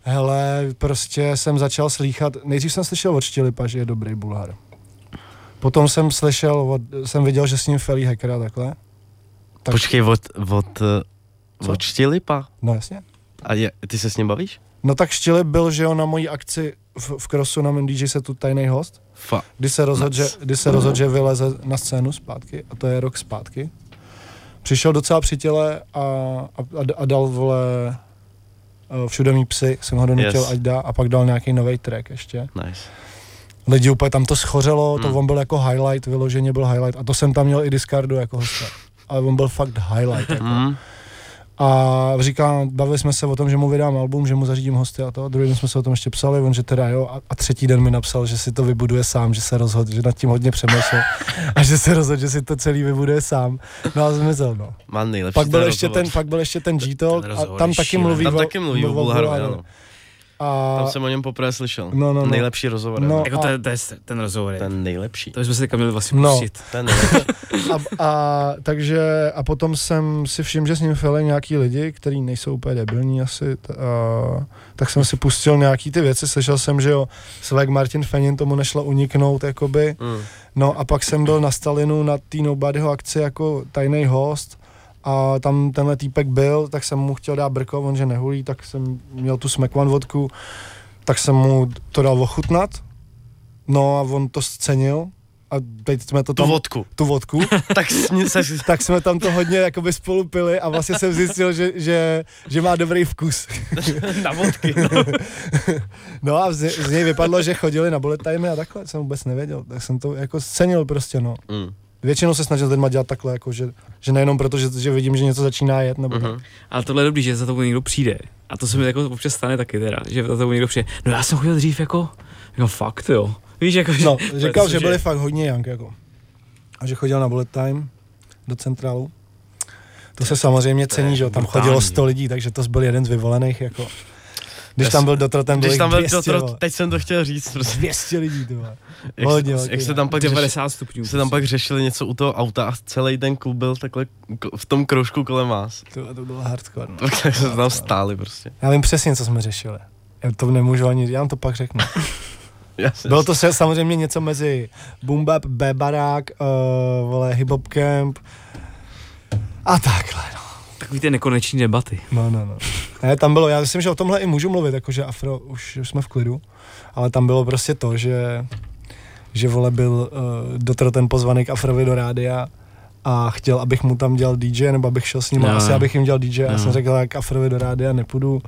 Hele, prostě jsem začal slýchat, nejdřív jsem slyšel od Štilipa, že je dobrý Bulhar. Potom jsem slyšel, od, jsem viděl, že s ním Felí Hacker a takhle. Tak-.
Počkej, od, od, eh,
Co?
od Štilipa?
No jasně.
A je, ty se s ním bavíš?
No tak Štilip byl, že jo, na mojí akci v, v Crossu na mém DJ setu tajný host,
Fa.
kdy se rozhodl, že, kdy se rozhodl, že vyleze na scénu zpátky a to je rok zpátky. Přišel docela při těle a, a, a, a dal, vole, uh, Všude mý psy, jsem ho donutil,
Yes.
ať dá, a pak dal nějaký nový track ještě.
Nice.
Lidi úplně tam to schořelo, to
Hmm.
on byl jako highlight, vyloženě byl highlight a to jsem tam měl i Discardu jako hosta. Ale on byl fakt highlight. Jako.
Mm.
A říkám, bavili jsme se o tom, že mu vydám album, že mu zařídím hosty a to. Druhý den jsme se o tom ještě psali, on že teda jo. A, a třetí den mi napsal, že si to vybuduje sám, že se rozhodl, že nad tím hodně přemýšlel a že se rozhodl, že si to celý vybuduje sám. No a zmizel, no.
Nejlepší
Pak byl,
ten
ještě
rozhovor.
ten, pak byl ještě ten G-Talk
Ten
a tam taky mluví
Tam taky mluví o Bulharovi.
A
Tam jsem o něm poprvé slyšel.
No, no, no.
Nejlepší rozhovor.
No.
No.
Jako to, je- to je ten rozhovor. je-
Ten nejlepší.
To bychom si teďka měli vlastně
No.
pustit.
Ten
a, a, takže, a potom jsem si všiml, že s ním fili nějaký lidi, kteří nejsou úplně debilní asi, t- a, tak jsem si pustil nějaký ty věci, slyšel jsem, že jo, Svek Martin Fenin tomu nešlo uniknout, jakoby,
Mm.
no a pak jsem byl na Stalinu na té Nobodyho akci jako tajný host a tam tenhle týpek byl, tak jsem mu chtěl dát brko, on že nehulí, tak jsem měl tu Smekman vodku, tak jsem mu to dal ochutnat, no a on to scenil a teď jsme to
Tu
tam,
vodku.
tu vodku
Tak sni- se,
tak jsme tam to hodně jakoby spolu pili a vlastně jsem zjistil, že, že, že má dobrý vkus.
na vodky. No.
No a z, z něj vypadlo, že chodili na bullet time a takhle, jsem vůbec nevěděl, tak jsem to jako scenil prostě, no.
Mm.
Většinou se snažil s lidma dělat takhle, jako že, že nejenom proto, že, že vidím, že něco začíná jet, nebo
Mhm.
tak.
Ale tohle je dobrý, že za tebou někdo přijde. A to se mi jako občas stane taky teda, že za tebou někdo přijde. No já jsem chodil dřív jako, jako fakt jo. Víš, jako, že,
No, říkal, že byli fakt hodně jank, jako. A že chodil na bullet time do centrálu. To se samozřejmě
to
cení, že jo, tam chodilo 100 lidí, takže to byl jeden z vyvolených, jako. Když tam byl Dotro, ten byl
Když tam byl
200,
Piotr,
vole.
teď jsem to chtěl říct, prostě.
200 lidí, vole.
Jak,
Hodně
jak, se tam pak řešili,
90 stupňů.
se tam pak řešili něco u toho auta a celý ten klub byl takhle v tom kroužku kolem vás.
To, to bylo hardcore. No.
Tak se tam stáli prostě.
Já vím přesně, co jsme řešili. Já to nemůžu ani, já vám to pak řeknu.
Jsem,
Bylo to se, samozřejmě něco mezi Boom Bap, B Barák, uh, vole, Hip Hop Camp a takhle, no.
Takový ty nekoneční debaty.
No, no, no. Ne, tam bylo, já myslím, že o tomhle i můžu mluvit, jakože Afro, už, už jsme v klidu, ale tam bylo prostě to, že, že vole byl uh, Dotro ten pozvaný k Afrovi do rádia a chtěl, abych mu tam dělal DJ, nebo abych šel s ním,
No.
no. asi abych jim dělal DJ, a já
No.
jsem řekl, jak Afrovi do rádia nepůjdu.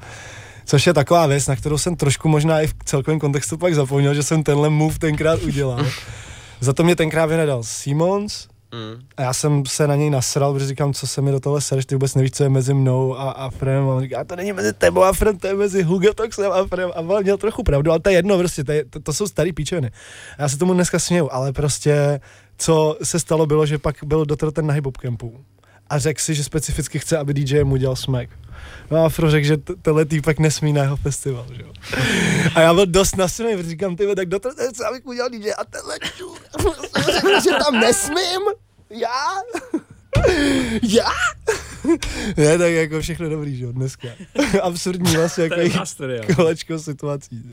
Což je taková věc, na kterou jsem trošku možná i v celkovém kontextu pak zapomněl, že jsem tenhle move tenkrát udělal. Za to mě tenkrát vynedal Simons,
mm.
a já jsem se na něj nasral, protože říkám, co se mi do tohle sereš, ty vůbec nevíš, co je mezi mnou a Afrem. A on říká, to není mezi tebou a Afrem, to je mezi Hugatoxem a Afrem. A on měl trochu pravdu, ale to je jedno, prostě, to, je, to, to jsou starý píčoviny. Já se tomu dneska směju, ale prostě, co se stalo, bylo, že pak byl ten na hip campu a řekl si, že specificky chce, aby DJ mu dělal smack. No a Afro řekl, že tenhle týpek nesmí na jeho festival, že jo. A já byl dost protože říkám, ty tak ten chce, abych mu dělal DJ a tenhle čur, že tam nesmím. Já? Já? ne, tak jako všechno dobrý, že jo, dneska. Absurdní vlastně, jako
master,
kolečko situací.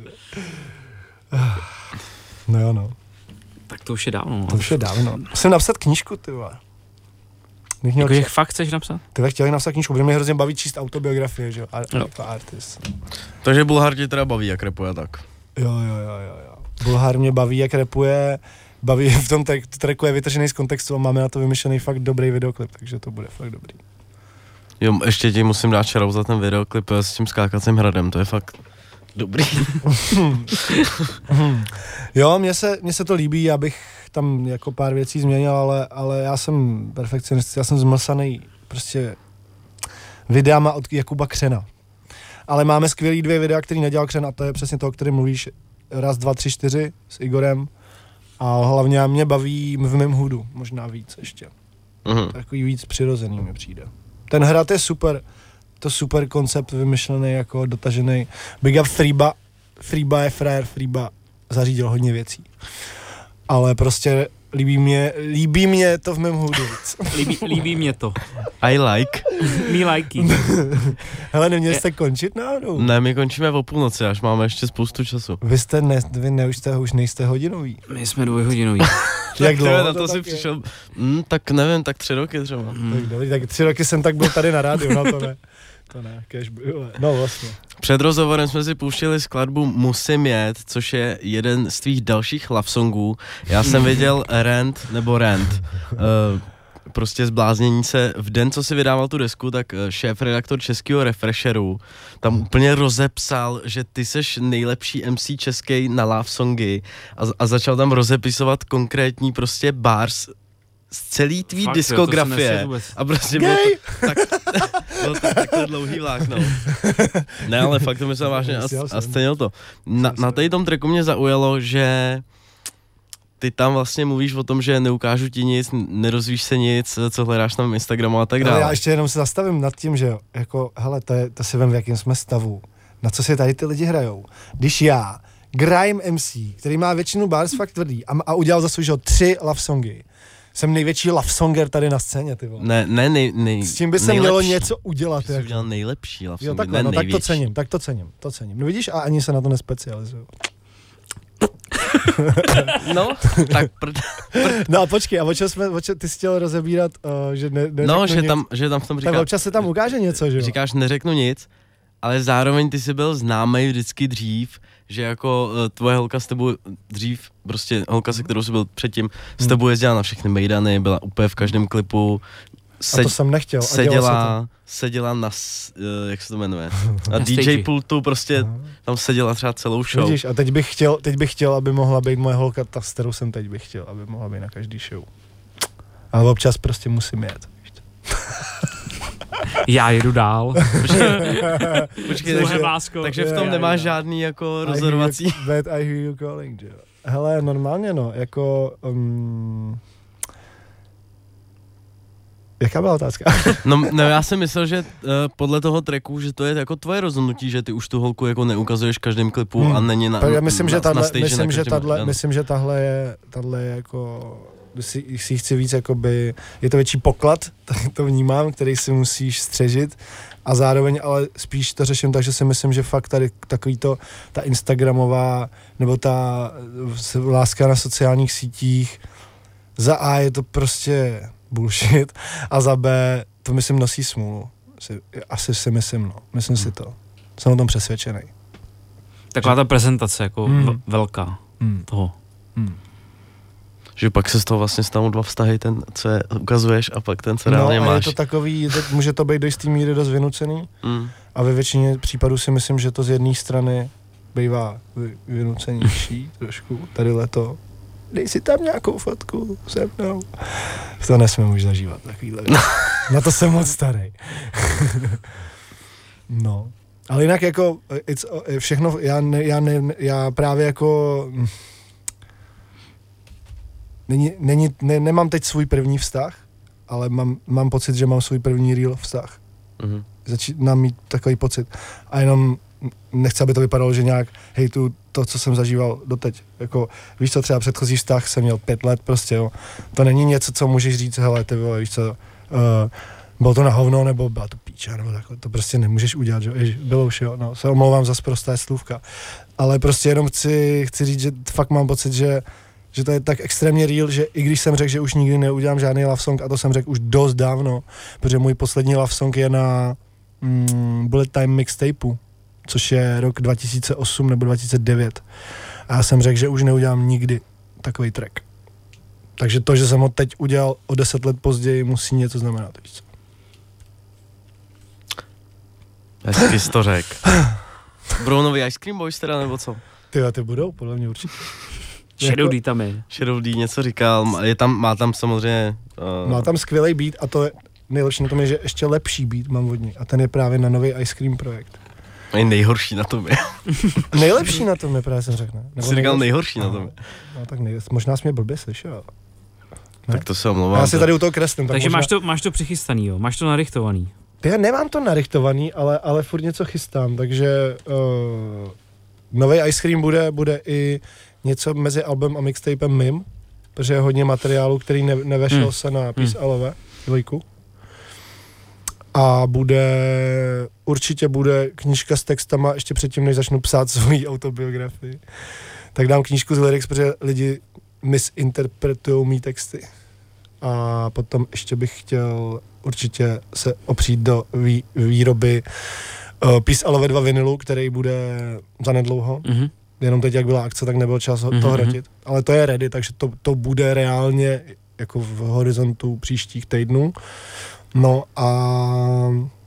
No jo, no.
Tak to už je dávno. No.
To už je dávno. Musím napsat knížku, ty vole. Bych měl
Jako,
čas.
fakt chceš napsat?
Ty vole, chtěl bych napsat knížku, protože mě hrozně baví číst autobiografie, že jo, a,
Jo.
jako artist.
Takže Bulhar tě teda baví, jak repuje tak.
Jo, jo, jo, jo, jo. Bulhár mě baví, jak repuje, baví v tom track, tracku je vytržený z kontextu a máme na to vymyšlený fakt dobrý videoklip, takže to bude fakt dobrý.
Jo, ještě ti musím dát šarou za ten videoklip s tím skákacím hradem, to je fakt dobrý.
Jo, mně se, mně se to líbí, já bych tam jako pár věcí změnil, ale, ale já jsem perfekcionist, já jsem zmlsaný prostě videama od Jakuba Křena. Ale máme skvělý dvě videa, který nedělal Křen a to je přesně to, o kterém mluvíš. Raz, dva, tři, čtyři s Igorem. A hlavně mě baví v mém hudu, možná víc ještě.
Mhm.
Takový víc přirozený mi přijde. Ten hrad je super, to super koncept vymyšlený, jako dotažený. Big up Freeba, Freeba je frajer, Freeba zařídil hodně věcí. Ale prostě líbí mě, líbí mě to v mém hudu víc.
Líbí, líbí mě to.
I like.
Mí lajky.
Hele, neměli jste končit náhodou?
Ne, my končíme o půlnoci, až máme ještě spoustu času.
Vy jste, ne, vy ne, už, jste, už nejste hodinový.
My jsme dvojhodinový.
Jak
Tak
dlouho
na to,
tak
si přišel, mm, tak nevím, tak tři roky třeba.
Tak, dobrý, tak tři roky jsem tak byl tady na rádiu, no to ne. To ne, kež by, no vlastně.
Před rozhovorem jsme si pouštili skladbu Musím jet, což je jeden z tvých dalších love songů. Já jsem viděl Rent, nebo Rent, uh, prostě zbláznění se, v den, co si vydával tu desku, tak eh, šéf-redaktor českého Refresheru tam úplně rozepsal, že ty seš nejlepší MC český na love songy a, a začal tam rozepisovat konkrétní prostě bars z celý tvý
Fakt,
diskografie.
Jo, to
a prostě bylo to, tak, bylo to takhle dlouhý vlákno. Ne, ale fakt to myslel vážně a, a stejně to. Na, na tady tom tracku mě zaujalo, že ty tam vlastně mluvíš o tom, že neukážu ti nic, nerozvíš se nic, co hledáš na Instagramu a tak dále.
Ale já ještě jenom se zastavím nad tím, že jo, jako, hele, to, je, to si vím, v jakém jsme stavu. Na co si tady ty lidi hrajou? Když já, Grime MC, který má většinu bars fakt tvrdý a, a udělal za svůj život tři love songy, jsem největší love songer tady na scéně, ty vole.
Ne, ne, nej, nej,
S tím by se mělo něco udělat.
Jsi
Jako.
udělal nejlepší love
Jo, takhle,
ne
no, tak to
největší.
cením, tak to cením, to cením. No vidíš, a ani se na to nespecializuju.
No, tak prd,
No a počkej, a o čem jsme, o čem, ty jsi chtěl rozebírat, uh, že ne, ne
No, že tam, že tam v tom
tak
říká,
občas se tam ukáže něco, že jo?
říkáš neřeknu nic, ale zároveň ty jsi byl známý vždycky dřív, že jako uh, tvoje holka s tebou dřív, prostě holka, se kterou jsi byl předtím, s tebou jezdila na všechny mejdany, byla úplně v každém klipu,
a to jsem nechtěl. a dělo se
seděla, seděla na, eh, jak se to jmenuje, na
Na
DJ
stage.
pultu, prostě
Aha.
tam seděla třeba celou show.
Vidíš, a teď bych chtěl, teď bych chtěl, aby mohla být moje holka, ta, s kterou jsem teď bych chtěl, aby mohla být na každý show. Ale občas prostě musím jet.
Já jedu dál.
Počkej, takže,
láskou.
takže v tom
jo,
nemáš žádný jako
I
rozhodovací...
hear you- But I hear you calling, že jo. Hele, normálně no, jako... Um, jaká byla otázka?
No, no já jsem myslel, že uh, podle toho tracku, že to je jako tvoje rozhodnutí, že ty už tu holku jako neukazuješ v každém klipu
Hmm.
a není na,
Tak já myslím,
na,
že
na
tahle,
stage
myslím,
na
že
každém-
tahle, myslím, že tahle je, tahle je jako, si, si chci víc, jakoby, je to větší poklad, tak to vnímám, který si musíš střežit a zároveň ale spíš to řeším tak, že si myslím, že fakt tady takový to, ta Instagramová nebo ta eh, láska na sociálních sítích, za A je to prostě bullshit a za B to myslím nosí smůlu. Si, asi si myslím, no. Myslím si to. Jsem o tom přesvědčený.
Taková ta prezentace, jako
Hmm.
velká
Hmm.
toho.
Hmm.
Že pak se z toho vlastně stanou dva vztahy, ten, co je ukazuješ a pak ten, co reálně
no, a
máš.
je to takový, to, může to být do jistý míry dost vynucený
Mm.
a ve většině případů si myslím, že to z jedné strany bývá vy- vynucenější trošku, tady leto. Dej si tam nějakou fotku se mnou. To nesmím už zažívat, takovýhle věc. Na to jsem moc starý. no. Ale jinak jako, it's, všechno, já, ne, já, ne, já právě jako, není, není, ne, nemám teď svůj první vztah, ale mám, mám pocit, že mám svůj první real vztah.
Mm.
Začínám mít takový pocit. A jenom nechci, aby to vypadalo, že nějak hejtu to, co jsem zažíval doteď. Jako, víš co, třeba předchozí vztah jsem měl pět let prostě, jo. To není něco, co můžeš říct, hele, ty vole, víš co, uh, bylo to na hovno, nebo byla to píča, nebo takhle, to prostě nemůžeš udělat, že jo. Ježi, bylo už, jo, no, se omlouvám za prosté slůvka. Ale prostě jenom chci, chci říct, že fakt mám pocit, že že to je tak extrémně real, že i když jsem řekl, že už nikdy neudělám žádný love song, a to jsem řekl už dost dávno, protože můj poslední love song je na mm, Bullet Time mixtapeu, což je rok 2008 nebo 2009. A já jsem řekl, že už neudělám nikdy takový track. Takže to, že jsem ho teď udělal o deset let později, musí něco znamenat. Víš co?
Hezky jsi to řek. Budou nový Ice Cream Boys teda, nebo co?
Ty, ty budou, podle mě určitě.
Shadow
Jako-
D tam je.
Shadow D něco říkal, má- je tam, má tam samozřejmě... Uh,
Má tam skvělý beat a to je nejlepší na tom je, že ještě lepší beat mám od ní. A ten je právě na nový Ice Cream projekt.
je nejhorší na tom je.
Nejlepší na tom je právě jsem řekl, ne? Nebo
Jsi říkal
nejlepší?
nejhorší na tom je.
No tak nej, možná jsi mě blbě slyšel. Ne?
Tak to se
A
omlouvám.
já si tady u toho kreslím. Tak
Takže
možná...
máš to, máš to přichystaný, jo? Máš to narychtovaný.
Já nemám to narychtovaný, ale, ale furt něco chystám, takže uh, nový Ice Cream bude, bude i něco mezi albem a mixtapem MIM, protože je hodně materiálu, který ne, nevešel
Hmm.
hmm. se na Peace hmm. LV, dvojku. A bude, určitě bude knížka s textama, ještě předtím, než začnu psát svoji autobiografii. Tak dám knížku z lyrics, protože lidi misinterpretují mý texty. A potom ještě bych chtěl určitě se opřít do vý, výroby uh, Peace Alove 2 vinilu, který bude zanedlouho.
Mhm.
Jenom teď, jak byla akce, tak nebyl čas to
mhm.
hrotit. Ale to je ready, takže to, to bude reálně jako v horizontu příštích týdnů. No a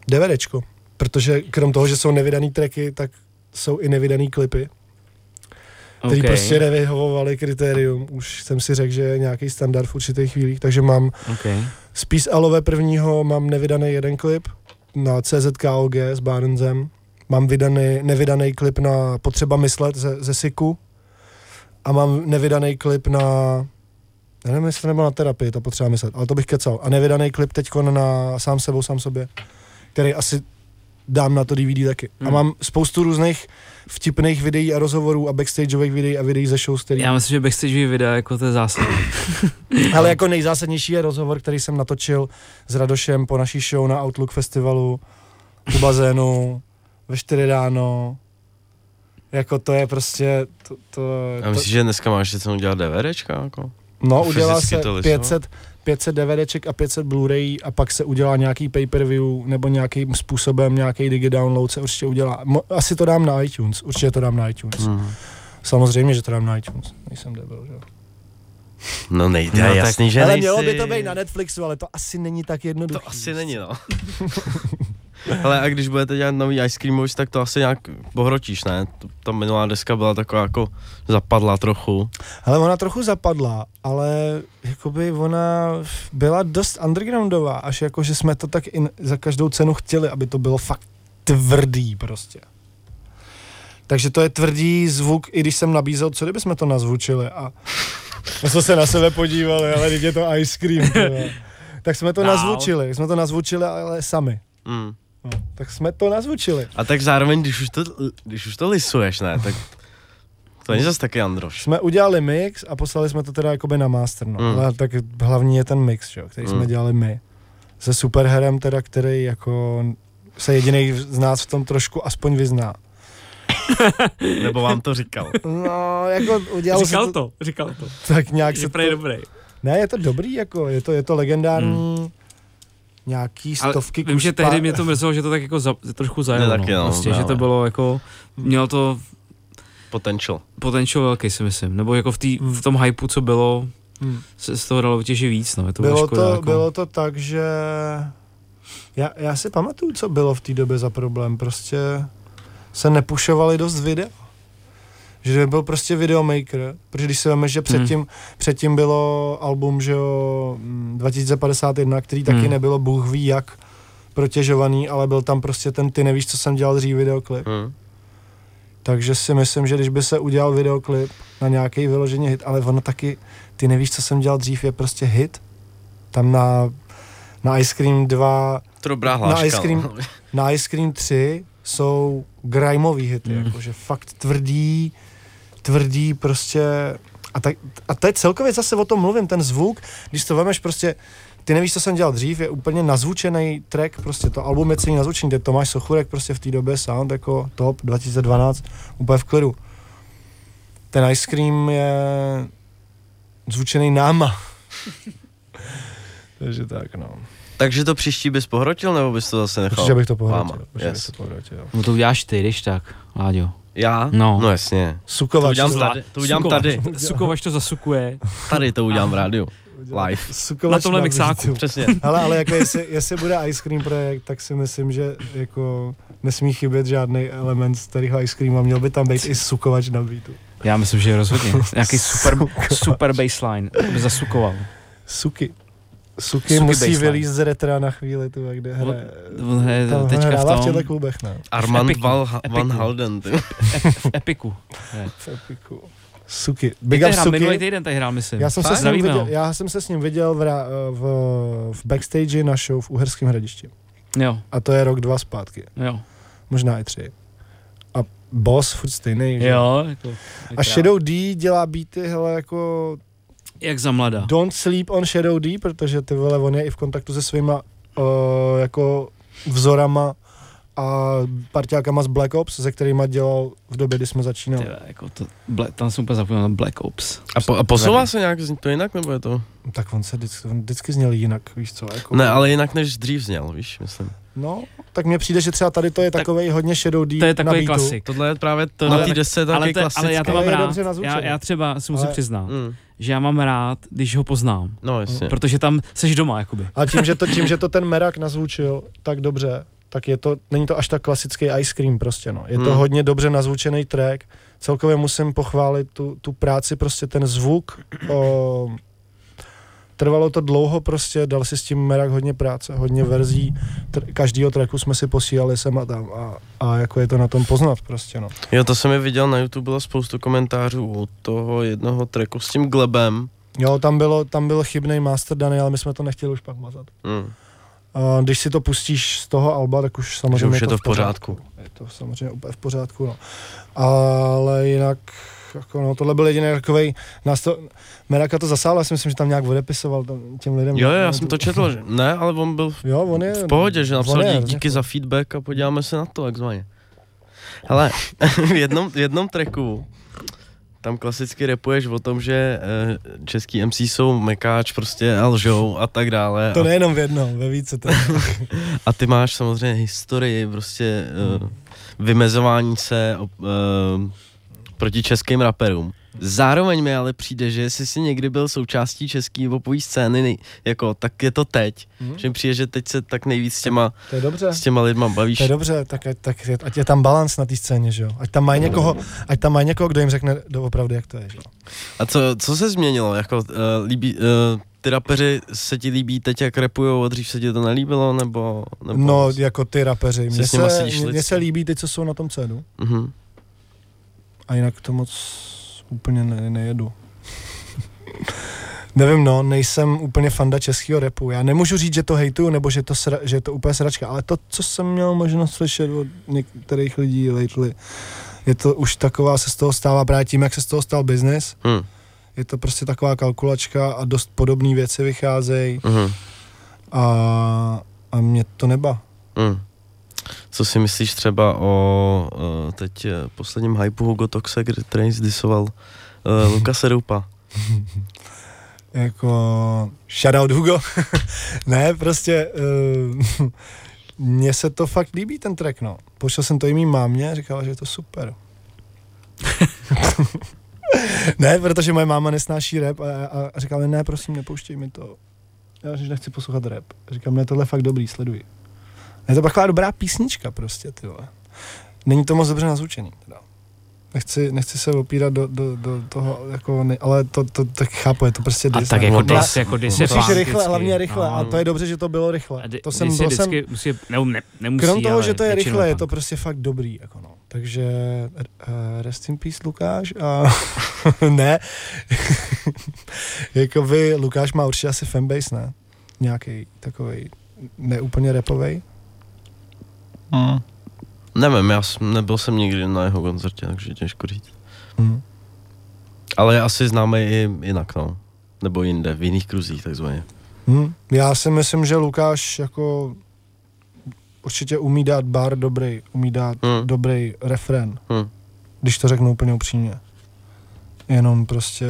DVDčko, protože krom toho, že jsou nevydaný tracky, tak jsou i nevydaný klipy, který
Okay.
prostě nevyhovovaly kritérium. Už jsem si řekl, že je nějaký standard v určitých chvílích, takže mám
Okay.
z Peace Alove prvního mám nevydaný jeden klip na CZKOG s Barnzem. Mám vydaný, nevydaný klip na Potřeba myslet ze, ze Siku. A mám nevydaný klip na já nevím, jestli to nebylo na terapii, to potřeba myslet, ale to bych kecal. A nevydaný klip teď na Sám sebou, sám sobě, který asi dám na to DVD taky. A
Hmm.
mám spoustu různých vtipných videí a rozhovorů a backstageových videí a videí ze show, který
Já myslím, že backstage videa jako to je zásadní.
ale jako nejzásadnější je rozhovor, který jsem natočil s Radošem po naší show na Outlook festivalu u bazénu ve 4 ráno. Jako to je prostě, to, to,
A
to
myslíš, že dneska máš ještě cenu dělat DVDčka? Jako?
no udělá
fyzicky
se
to lisovat?
500, 500 DVDček a 500 Blu-ray a pak se udělá nějaký pay-per-view nebo nějakým způsobem nějaký digi download se určitě udělá. Mo, asi to dám na iTunes, určitě to dám na iTunes.
Mm.
Samozřejmě, že to dám na iTunes, nejsem debil, že jo.
No nejde,
No
no,
tak-
jasný, že
ale
nejsi.
mělo by to být na Netflixu, ale to asi není tak jednoduché.
To asi není, no. Ale a když budete dělat nový Ice Cream Boys, tak to asi nějak pohrotíš, ne? Ta minulá deska byla taková jako zapadla trochu.
Ale ona trochu zapadla, ale jakoby ona byla dost undergroundová, až jako, že jsme to tak i za každou cenu chtěli, aby to bylo fakt tvrdý prostě. Takže to je tvrdý zvuk, i když jsem nabízel, co kdyby jsme to nazvučili a my jsme se na sebe podívali, ale teď je to ice cream. tak jsme to
Dál.
nazvučili, jsme to nazvučili, ale sami.
Mm.
No, tak jsme to nazvučili.
A tak zároveň, když už to, když už to lisuješ, ne, tak to není zase taky Androš.
Jsme udělali mix a poslali jsme to teda jakoby na master, no.
Mm.
Ale tak hlavní je ten mix, že? jo, který jsme
Mm.
dělali my. Se superherem teda, který jako se jediný z nás v tom trošku aspoň vyzná.
Nebo vám to říkal.
No, jako udělal
Říkal
se
to, říkal to.
tak nějak
Že
se to,
dobrý.
Ne, je to dobrý, jako, je to, je to legendární nějaký
Ale
stovky
vím, že tehdy mě to mrzelo, že to tak jako za, trošku zajelo.
Ne, taky
no,
no,
prostě, že to bylo jako, mělo to
Potential.
potential velký, si myslím. Nebo jako v, tý, v tom hypeu, co bylo,
Hmm.
se z toho dalo vytěžit víc. No. Je to
bylo,
škoda,
to,
jako.
bylo to tak, že já, já si pamatuju, co bylo v té době za problém. Prostě se nepušovali dost videa. Že byl prostě videomaker, protože když si veme, že předtím, hmm. předtím bylo album, že jo, mm, 2051, který taky
Hmm.
nebylo bůh ví jak protěžovaný, ale byl tam prostě ten ty nevíš, co jsem dělal dřív videoklip.
Mm.
Takže si myslím, že když by se udělal videoklip na nějaký vyloženě hit, ale ono taky, ty nevíš, co jsem dělal dřív, je prostě hit. Tam na, na Ice Cream 2,
To dobrá
Na
hláška.
Ice Cream-
no.
na Ice Cream 3 jsou grimeový hity,
Mm.
mm. jakože fakt tvrdý, tvrdý prostě a, tak, a to je celkově zase o tom mluvím, ten zvuk, když to vemeš prostě, ty nevíš, co jsem dělal dřív, je úplně nazvučený track, prostě to album je celý nazvučený, kde Tomáš Sochurek prostě v té době sound jako top 2012, úplně v klidu. Ten Ice Cream je zvučený náma. Takže tak, no.
Takže to příští bys pohrotil, nebo bys to zase nechal?
Určitě bych to pohrotil.
Yes.
bych to pohrotil.
No to uděláš ty, když tak, Láďo.
Já?
No.
No jasně. To
Sukovač.
udělám
to-
tady. To udělám
Sukova-
tady.
Sukovač to zasukuje.
Tady to udělám v rádiu. Live.
Sukovač
Na tomhle mixáku.
Přesně.
Ale, ale jako jestli, jestli bude Ice Cream projekt, tak si myslím, že jako nesmí chybět žádný element starého Ice Creamu a měl by tam být i sukovač na beatu.
Já myslím, že rozhodně. Nějaký super, super baseline, by zasukoval.
Suky. Suky,
Suky
musí
baseline.
vylízt z retra na chvíli, tu, kde hraje.
On hraje
Tam
teďka v
hrává v těchto
tom
klubech, ne?
Armand
Epiku.
Val,
Epiku.
Van Halden. Ty.
v Epiku. Ne.
V Epiku. Suky. Big up
hrál minulý
Suky.
týden, tady hrál, myslím.
Já jsem, se
Fakt?
s ním
Zdravíme
viděl,
ho.
já jsem se s ním viděl v, ra- v, v backstage na show v Uherském hradišti.
Jo,
A to je rok, dva zpátky.
jo.
Možná i tři. A boss furt stejný. že?
Jo, jako,
A Shadow D dělá beaty, hele, jako
Jak za mladá.
Don't sleep on Shadow D, protože ty vole, on je i v kontaktu se svýma uh, jako vzorama a partiákama z Black Ops, se kterýma dělal v době, kdy jsme začínali.
Tyhle, jako to, ble, tam jsem úplně zapomněl na Black Ops.
A, po, a posouvá se nějak zní to jinak, nebo je to?
Tak on se vždycky, on vždycky zněl jinak, víš co? Jako,
Ne, ale jinak než dřív zněl, víš, myslím.
No, tak mně přijde, že třeba tady to je
Tak-
takový hodně Shadow D
To je takový klasik.
Tohle je právě, to
Ale-
na té desce je
ale,
taky
to,
klasický.
ale já to mám rád. Já, já třeba si musím
Ale-
přiznat,
Mm.
Že já mám rád, když ho poznám.
No, jasně.
Protože tam seš doma, jakoby.
A tím, že to, tím, že to ten Merak nazvučil tak dobře, tak je to, není to až tak klasický ice cream prostě, no. Je to
Hmm.
hodně dobře nazvučený track. Celkově musím pochválit tu, tu práci, prostě ten zvuk. O, trvalo to dlouho prostě, dal si s tím Merak hodně práce, hodně verzí. Tr- každýho tracku jsme si posílali sem a tam a, a jako je to na tom poznat prostě, no.
Jo, to jsem je viděl na YouTube, bylo spoustu komentářů u toho jednoho tracku s tím Glebem.
Jo, tam, bylo, tam byl chybný master daný, ale my jsme to nechtěli už pak mazat.
Mm.
A když si to pustíš z toho alba, tak už samozřejmě
Že už je to v pořádku.
Je to samozřejmě úplně v pořádku, no. Ale jinak, jako no, tohle byl jediný takový, nás to, Meraka to zasáhlo, já si myslím, že tam nějak odepisoval tam, těm lidem.
Jo, jo, já jsem to četl, že ne, ale on byl
Jo, on je...
v pohodě, že napsal
je
díky
v
za feedback a podíváme se na to, takzvaně. Hele, v jednom, v jednom tracku tam klasicky repuješ o tom, že eh, český MC jsou mekáč prostě a lžou a tak dále.
To
a,
nejenom v jednom, ve více to.
a ty máš samozřejmě historii prostě eh, vymezování se eh, proti českým raperům. Zároveň mi ale přijde, že jestli jsi někdy byl součástí české popové scény, nej- jako, tak je to teď.
Mhm.
Že mi přijde, že teď se tak nejvíc s těma,
To je dobře.
s těma lidma bavíš.
To je dobře, tak, ať- tak je- ať je tam balans na té scéně, že jo. Ať tam mají někoho, ať tam mají někoho, kdo jim řekne doopravdy, jak to je, že jo.
A co, co se změnilo? Jako, uh, líbí, uh, ty rapeři se ti líbí teď, jak rapujou, a dřív se ti to nelíbilo, nebo? nebo
No, jako ty rapeři. Mně se, mně, se líbí ty, co jsou na tom cédu.
uh-huh.
A jinak to moc úplně ne, nejedu. Nevím, no, nejsem úplně fanda českého repu. Já nemůžu říct, že to hejtuju, nebo že, to sra, že je to úplně sračka, ale to, co jsem měl možnost slyšet od některých lidí lately, je to už taková, se z toho stává právě tím, jak se z toho stal biznis.
Hmm.
Je to prostě taková kalkulačka a dost podobné věci vycházejí
Uh-huh.
a, a mě to neba.
Hmm. Co si myslíš třeba o uh, teď uh, posledním hypeu Hugo Toxe, kdy- který zdisoval uh, Lukase Rupa?
Jako shoutout Hugo. ne, prostě uh, mně se to fakt líbí ten track, no. Pošel jsem to i mým mámě, říkala, že je to super. ne, protože moje máma nesnáší rap a, a, a říkala mi, ne, prosím, nepouštěj mi to. Já že nechci poslouchat rap. Říkám, ne, tohle je fakt dobrý, sleduj. Je to taková dobrá písnička prostě, ty vole. Není to moc dobře nazvučený, teda. Nechci, nechci se opírat do, do, do toho, jako, ne, ale to, to, tak chápu, je to prostě
A
dis,
tak
ne?
jako dis, jako dis je
Musíš
plán
rychle, hlavně rychle.
No.
A to je dobře, že to bylo rychle.
A
To jsem, to jsem,
musí, ne, ne, nemusí,
krom toho, že to je rychle, je
tak.
to prostě fakt dobrý. Jako no. Takže uh, rest in peace Lukáš. A ne. jako vy, Lukáš má určitě asi fanbase, ne? Nějaký takový neúplně repovej.
Hmm. Nevím, já jsem, nebyl jsem nikdy na jeho koncertě, takže těžko říct.
Hmm.
Ale je asi známý i jinak, no. Nebo jinde, v jiných kruzích takzvaně.
Hmm. Já si myslím, že Lukáš jako určitě umí dát bar dobrý, umí dát
Hmm.
dobrý refren,
Hmm.
když to řeknu úplně upřímně. Jenom prostě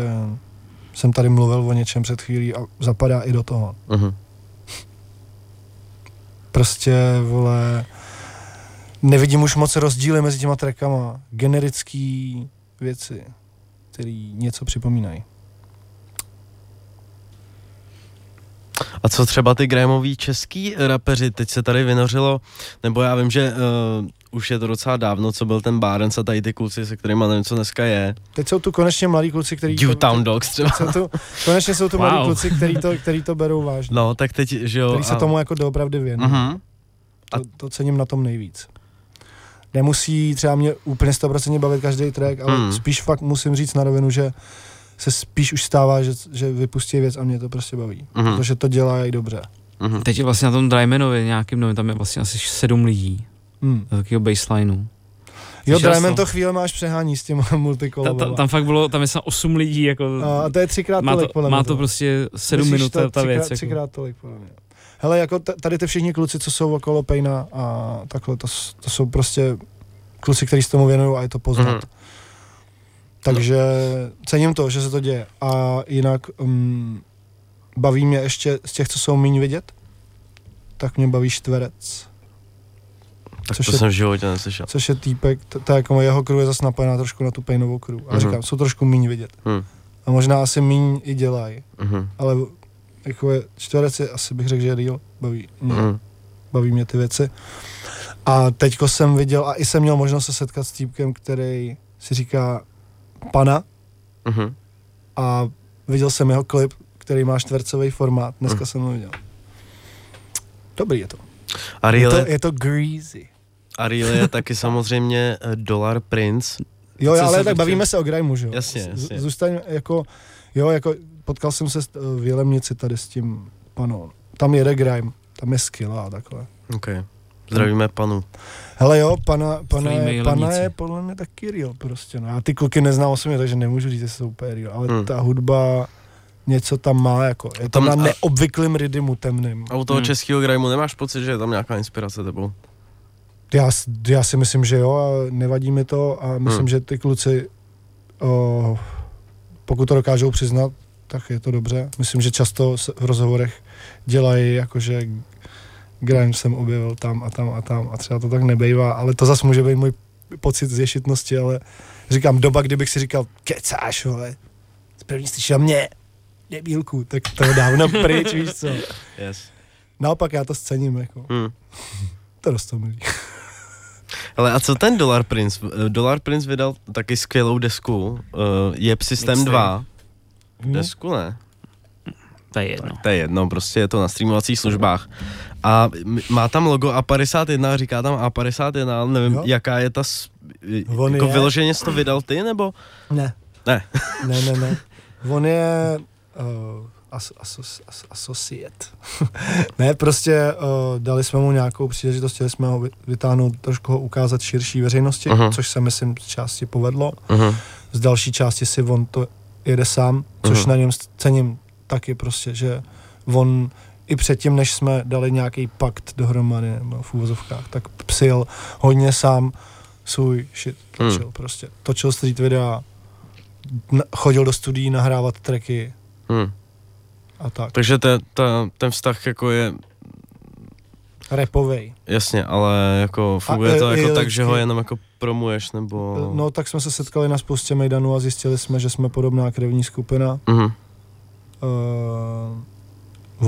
jsem tady mluvil o něčem před chvílí a zapadá i do toho.
Uh-huh.
Prostě, vole, nevidím už moc rozdíly mezi těma trackama. Generický věci, které něco připomínají.
A co třeba ty grémoví český rapeři, teď se tady vynořilo, nebo já vím, že uh, už je to docela dávno, co byl ten Barents a tady ty kluci, se kterými nevím, co dneska je.
Teď jsou tu konečně mladí kluci, který
Dewtown Dogs třeba.
Jsou tu, konečně jsou tu
Wow.
mladí kluci, který to, který to berou vážně.
No, tak teď, že jo.
který se
a-
tomu jako doopravdy věnují.
Mhm.
To, to cením na tom nejvíc. Nemusí třeba mě úplně 100% bavit každý track, ale
Hmm.
spíš fakt musím říct na rovinu, že se spíš už stává, že, že vypustí věc a mě to prostě baví.
Mhm.
Protože to dělají dobře.
Mhm.
Teď je vlastně na tom Drymanovi nějakým novým, tam je vlastně asi sedm lidí,
Hmm.
do takového baselineu.
Jo, Dryman
jsi
to chvíle máš přehání s těma
Ta,
multikolobama.
ta, tam fakt bylo, tam je snad osm lidí, jako,
A to je třikrát
má
tolik,
to,
podle
má to prostě sedm
Myslíš
minut
to
ta
třikrát,
věc. Jako.
Třikrát tolik, podle mě. Hele, jako tady ty všichni kluci, co jsou okolo Pejna a takhle, to, to jsou prostě kluci, kteří se tomu věnují a je to poznat.
Mhm.
Takže cením to, že se to děje. A jinak um, baví mě ještě z těch, co jsou méně vidět, tak mě baví Štverec,
Tak
což
to
je-
jsem v životě neslyšel.
což je týpek, t- to je jako jeho crew je zase napojená trošku na tu Pejnovou crew. A
Mhm.
říkám, jsou trošku méně vidět.
Hmm.
A možná asi míň i dělají.
Mhm.
Ale jako je, čtverec je, asi bych řekl, že je real. Baví mě,
Mhm.
baví mě ty věci. A teďko jsem viděl, a i jsem měl možnost se setkat s týpkem, který si říká Pana
Mhm.
a viděl jsem jeho klip, který má čtvercový formát. Dneska
Mhm.
jsem ho viděl. Dobrý je to.
A
Je to,
je,
to greasy.
a Real je taky samozřejmě eh, Dollar Prince.
Jo, ale tak bavíme se o Grimeu, že jo?
Jasně, jasně.
Zůstaň jako, jo, jako potkal jsem se s- v Jelemnici tady s tím panou. Tam jede Grime, tam je skill a takhle.
OK. Zdravíme panu.
Hele jo, pana, pana, je, pana je podle mě taky real prostě, no. Já ty kluky neznám osobně, takže nemůžu říct, že jsou úplně real, ale
Hmm.
ta hudba něco tam má, jako, je tam,
Tam
na
a-
neobvyklým rytmu temným.
A u toho
Hmm.
českého grimeu nemáš pocit, že je tam nějaká inspirace tebou?
Já, já si myslím, že jo a nevadí mi to a myslím,
Hmm.
že ty kluci, o, pokud to dokážou přiznat, tak je to dobře. Myslím, že často v rozhovorech dělají jakože grime jsem objevil tam a tam a tam a třeba to tak nebejvá, ale to zase může být můj pocit z ješitnosti, ale říkám, doba, kdybych si říkal, kecáš, vole, první slyšel mě, debílku, tak to je dávno pryč, víš co.
Yes.
Naopak já to scením, jako,
Hmm.
to rostomilý.
Ale a co ten Dollar Prince? Eh, Dollar Prince vydal taky skvělou desku. Uh, je System
Mixtape.
2.
Hm?
Desku ne?
To je jedno.
To je jedno, prostě je to na streamovacích službách. A má tam logo A51, říká tam A51, ale nevím,
Jo.
jaká je ta... s-
On
jako
je-
vyloženě jsi to vydal ty, nebo?
Ne.
Ne.
ne, ne, ne. On je uh, as, asos, as, associate. ne, prostě uh, dali jsme mu nějakou příležitost, chtěli jsme ho vy- vytáhnout, trošku ho ukázat širší veřejnosti,
Aha.
což se myslím z části povedlo.
Uh-huh.
Z další části si on to jede sám, což
Aha.
na něm cením taky prostě, že on i předtím, než jsme dali nějaký pakt dohromady, nebo v úvozovkách, tak psil hodně sám svůj shit, točil
Hmm.
prostě. Točil street videa, chodil do studií nahrávat tracky
Hmm.
a tak.
Takže te, ta, ten vztah jako je,
Rapovej.
jasně, ale jako funguje
A,
to
e,
jako
e,
tak, že ho jenom jako promuješ, nebo...
No tak jsme se setkali na spoustě mejdanů a zjistili jsme, že jsme podobná krevní skupina.
Mhm.
Uh,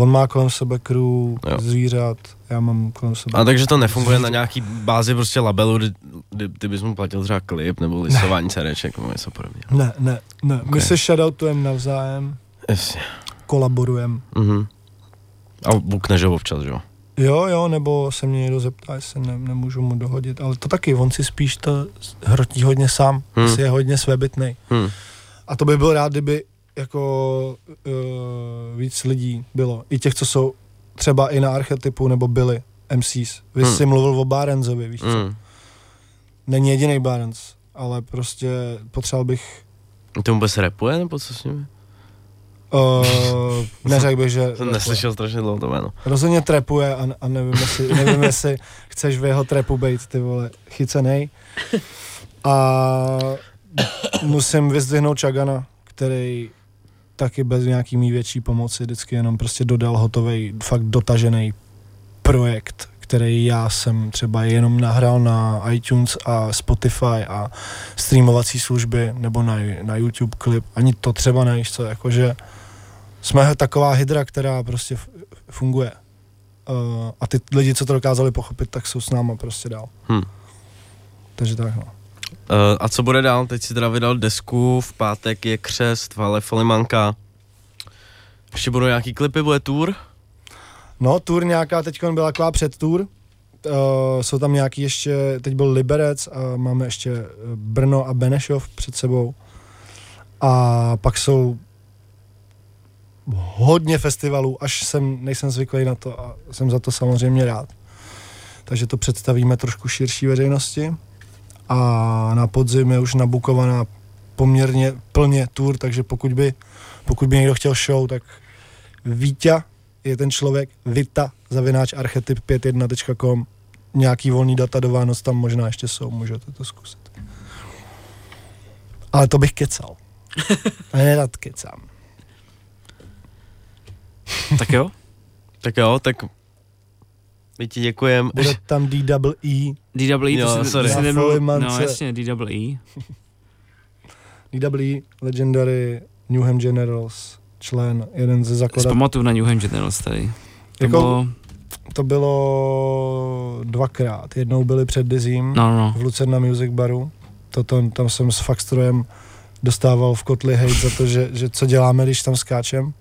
on má kolem sebe crew,
Jo.
zvířat, já mám kolem sebe
A takže to nefunguje na nějaký bázi prostě labelu, kdy, kdy ty bys mu platil třeba klip nebo listování CDček nebo něco podobného.
Ne, ne, ne. Okay. My se shoutoutujeme navzájem,
Jasně.
kolaborujeme.
Mhm. A bukneš ho občas, že jo?
Jo, jo, nebo se mě někdo zeptá, jestli ne, nemůžu mu dohodit, ale to taky, on si spíš to hrotí hodně sám,
Hmm.
hmm. je hodně svébytnej.
Hm.
A to by byl rád, kdyby jako uh, víc lidí bylo. I těch, co jsou třeba i na archetypu, nebo byli MCs. Vy
Hmm.
jsi mluvil o Barenzovi, víš co?
Hm.
Není jediný Barens, ale prostě potřeboval bych
Ty mu vůbec rapuje, nebo co s ním?
Uh, neřekl bych, že
Jsem neslyšel strašně dlouho to jméno.
rozhodně trapuje a, a nevím, jestli, nevím, jestli chceš v jeho trapu být, ty vole, chycenej. A musím vyzdvihnout Chagana, který taky bez nějaký mý větší pomoci vždycky jenom prostě dodal hotový, fakt dotažený projekt, který já jsem třeba jenom nahrál na iTunes a Spotify a streamovací služby nebo na, na YouTube klip. Ani to třeba nevíš co, jakože jsme taková hydra, která prostě funguje. Uh, a ty lidi, co to dokázali pochopit, tak jsou s náma prostě dál.
Hm.
Takže tak no.
Uh, a co bude dál? Teď si teda vydal desku, v pátek je křest, ale Folimanka. Ještě budou nějaký klipy, bude tour?
No, tour nějaká, teď byla taková předtour. Uh, jsou tam nějaký ještě, teď byl Liberec a máme ještě eh, Brno a Benešov před sebou. A pak jsou hodně festivalů, až jsem, nejsem zvyklý na to a jsem za to samozřejmě rád. Takže to představíme trošku širší veřejnosti. A na podzim je už nabukovaná poměrně plně tour, takže pokud by, pokud by někdo chtěl show, tak Vítě je ten člověk, Vita, zavináč archetyp51.com, nějaký volný data do Vánoc tam možná ještě jsou, můžete to zkusit. Ale to bych kecal. A nerad kecám.
Tak jo?
Tak jo, tak my ti děkujem.
Bude tam DWE,
DWE,
Jo,
to si,
sorry.
to si
Na
nemluv, no jasně, DWE.
DWE, Legendary Newham Generals, člen, jeden ze zakladatelů.
pamatuju na New Hampshire Generals tady. To
Jako-
bylo,
To bylo dvakrát. Jednou byli před Dizím
no, no.
v Lucerna Music Baru. To, to, tam jsem s Faxtrojem dostával v kotli hate za to, že, že co děláme, když tam skáčem.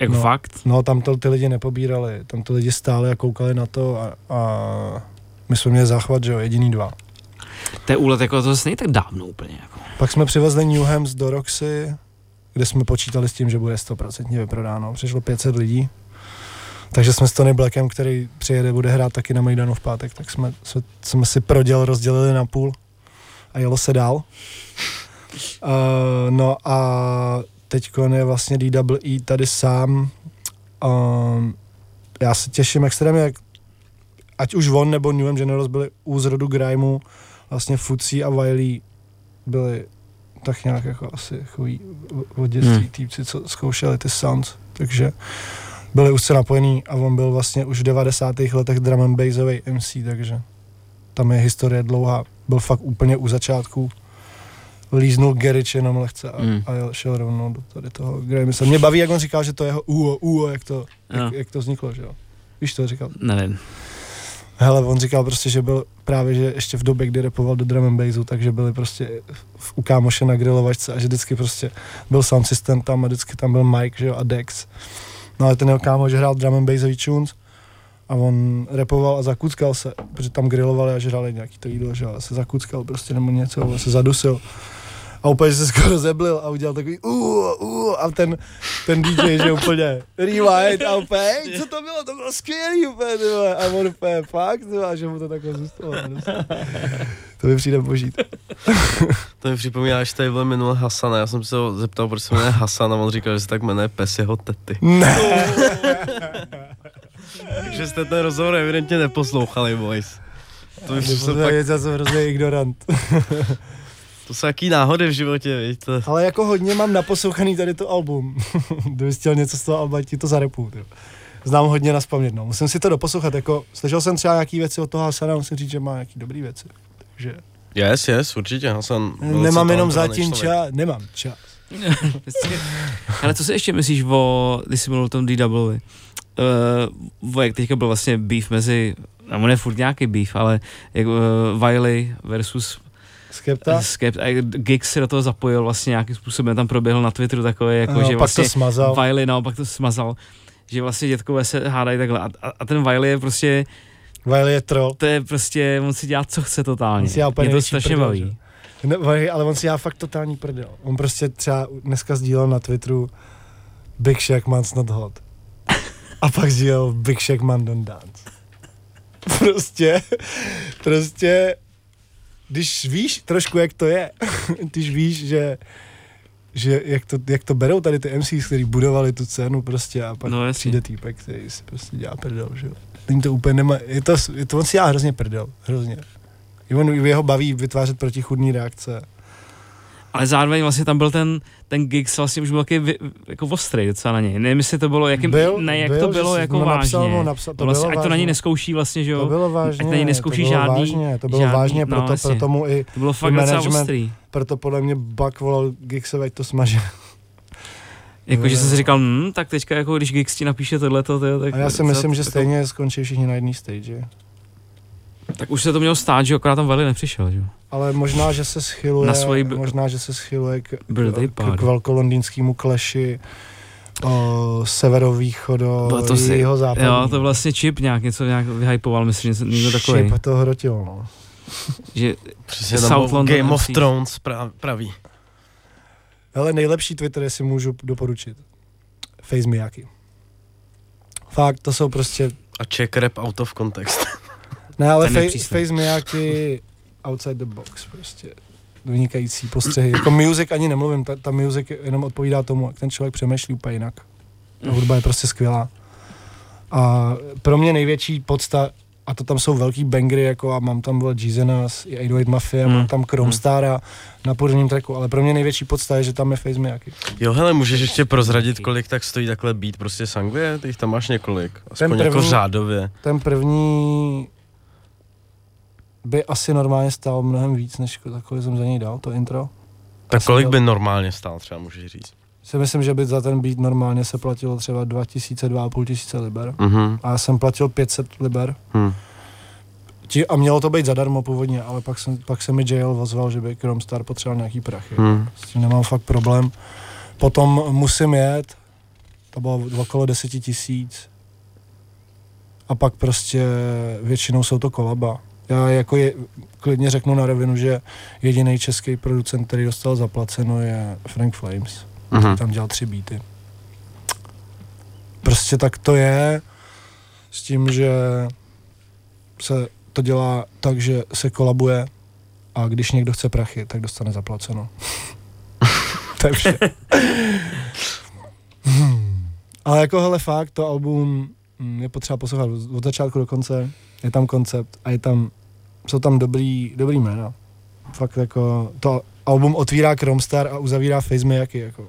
Jako
No.
fakt?
No, tam to ty lidi nepobírali. Tam ty lidi stáli a koukali na to a, a my jsme měli záchvat, že jo, jediný dva.
To je úlet, jako to zase není tak dávno úplně. Jako.
Pak jsme přivezli Newhams do Roxy, kde jsme počítali s tím, že bude 100% vyprodáno. Přišlo 500 lidí. Takže jsme s Tony Blackem, který přijede, bude hrát taky na Mejdanu v pátek, tak jsme, jsme, jsme si proděl rozdělili na půl a jelo se dál. Uh, no a teď je vlastně DWE tady sám. Um, já se těším extrémně, jak ať už on nebo Newham Generals byli u zrodu Grimeu, vlastně Fucí a Wiley byli tak nějak jako asi choví od dětství
Hmm.
týpci, co zkoušeli ty sounds, takže byli úzce napojení a on byl vlastně už v 90. letech drum and bassový MC, takže tam je historie dlouhá, byl fakt úplně u začátku, líznul Gerich jenom lehce a,
Hmm.
a jel, šel rovnou do tady toho Grammy. Mě baví, jak on říkal, že to je jeho UO, UO, jak to,
Jo.
jak, jak to vzniklo, že jo. Víš, to říkal?
Nevím.
Hele, on říkal prostě, že byl právě, že ještě v době, kdy repoval do drum and bassu, takže byli prostě v, u kámoše na grilovačce a že vždycky prostě byl sound system tam a vždycky tam byl Mike, že jo, a Dex. No ale ten jeho kámoš hrál drum and bassový tunes a on repoval a zakuckal se, protože tam grilovali a žrali nějaký to jídlo, že jo, a se zakuckal prostě nebo něco, a se zadusil. A úplně se skoro zeblil a udělal takový uh, uh, a ten, ten DJ, že úplně rewind a úplně, hej, co to bylo, to bylo skvělý úplně, ty vole. a on úplně fakt, ty vole, a že mu to takhle zůstalo. To mi přijde boží.
To mi připomíná, že tady byl minule Hasana, já jsem se ho zeptal, proč se jmenuje Hasan a on říkal, že se tak jmenuje pes jeho tety.
Ne.
Takže jste ten rozhovor evidentně neposlouchali, boys. To, už
To
fakt,
je zase hrozný ignorant.
to jsou jaký náhody v životě, víte.
Ale jako hodně mám naposlouchaný tady to album. Kdybys chtěl něco z toho alba, ti to zarepu. Tyjo. Znám hodně na no. Musím si to doposlouchat, jako slyšel jsem třeba nějaký věci od toho Hasana, musím říct, že má nějaký dobrý věci. Takže
Yes, yes, určitě, Hasan.
nemám jenom zatím čas, nemám čas.
Ale co si ještě myslíš o, když jsi mluvil o tom DW, uh, o jak teďka byl vlastně beef mezi, nebo ne furt nějaký beef, ale jak uh, Wiley versus
Skepta?
Skept, a Giggs se do toho zapojil vlastně nějakým způsobem, tam proběhl na Twitteru takové, jako
Ano,
že
pak
vlastně
to smazal.
Wiley naopak to smazal, že vlastně dětkové se hádají takhle a, a, a ten Wiley je prostě,
Wiley je troll.
to je prostě, on si dělá co chce totálně,
On si dělá úplně
mě to strašně
prdel,
baví.
Ne, ale on si dělá fakt totální prdel. On prostě třeba dneska sdílel na Twitteru Big Shack Man's not hot. A pak sdílel Big Shack Man don't dance. Prostě, prostě, když víš trošku, jak to je, když víš, že že jak to, jak to berou tady ty MCs, který budovali tu cenu prostě a pak
No,
přijde týpek, který si prostě dělá prdel, že jo. Není to úplně nemá, je to, je to on si dělá hrozně prdel, hrozně. I on, jeho baví vytvářet protichudní reakce.
Ale zároveň vlastně tam byl ten, ten Giggs vlastně už byl taky vy, jako ostrý docela na něj. Nevím, jestli to bylo, jakým,
Byl-
ne, jak
byl,
to bylo jako
no, napsal
vážně.
mu, napsal- to
vlastně,
bylo
ať to na něj
vážně.
neskouší vlastně, že jo.
To bylo vážně,
ať na něj neskouší
to bylo
žádný,
vážně, to bylo
žádný,
vážně,
no,
proto, proto mu i,
to bylo fakt
management-
ostrý.
proto podle mě Buck volal Gigse, ať to smaže.
Jako, že
No.
jsem si říkal, hm, tak teďka jako když Giggs ti napíše tohleto, to, tak,
A já si myslím, že
jako-
stejně skončí všichni na jedné stage.
Tak už se to mělo stát, že akorát tam Valley nepřišel, že jo.
Ale možná, že se schyluje,
Na svoji b-
možná, že se schyluje k, k, k velkolondýnskému kleši o, severovýchodo,
Bylo to si-
jeho západní.
Jo, to vlastně Chip nějak něco nějak vyhypoval, myslím, že někdo takový.
Šip to hrotil, no.
Že
Přesně
South London
Game of. Thrones pra, praví.
Ale nejlepší Twitter, jestli můžu doporučit. Face Miyaki. Fakt, to jsou prostě...
A check rap out of context.
Ne, ale
je
face, Miyaki outside the box prostě. Vynikající postřehy. Jako music ani nemluvím, ta, ta music jenom odpovídá tomu, jak ten člověk přemýšlí úplně jinak. Ta hudba je prostě skvělá. A pro mě největší podsta, a to tam jsou velký bangry, jako a mám tam vole Jeezenas, i 808 Mafia,
Hmm.
mám tam Chrome Stara na prvním tracku, ale pro mě největší podsta je, že tam je Face Miyaki.
Jo, hele, můžeš ještě prozradit, kolik tak stojí takhle být prostě sangvie? Ty jich tam máš několik. Aspoň
Ten
jako
první-
řádově.
Ten první by asi normálně stál mnohem víc, než kolik jsem za něj dal, to intro.
Tak
jsem
kolik
byl-
by normálně stál třeba, můžeš říct?
si myslím, že by za ten beat normálně se platilo třeba 2000, 2500 liber.
Mhm.
A já jsem platil 500 liber.
Hm.
Ti, a mělo to být zadarmo původně, ale pak, jsem, pak se mi JL ozval, že by Chromstar potřeboval nějaký prachy.
Hm.
S tím nemám fakt problém. Potom musím jet, to bylo okolo 10 tisíc. A pak prostě většinou jsou to kolaba. Já jako je, klidně řeknu na rovinu, že jediný český producent, který dostal zaplaceno, je Frank Flames.
Mhm.
Tam dělal tři beaty. Prostě tak to je s tím, že se to dělá tak, že se kolabuje a když někdo chce prachy, tak dostane zaplaceno. to je vše. Hmm. Ale jako hele fakt, to album mm, je potřeba poslouchat od začátku do konce, je tam koncept a je tam, jsou tam dobrý, dobrý jména. Fakt jako, to album otvírá Chromstar a uzavírá Face Jaký jako,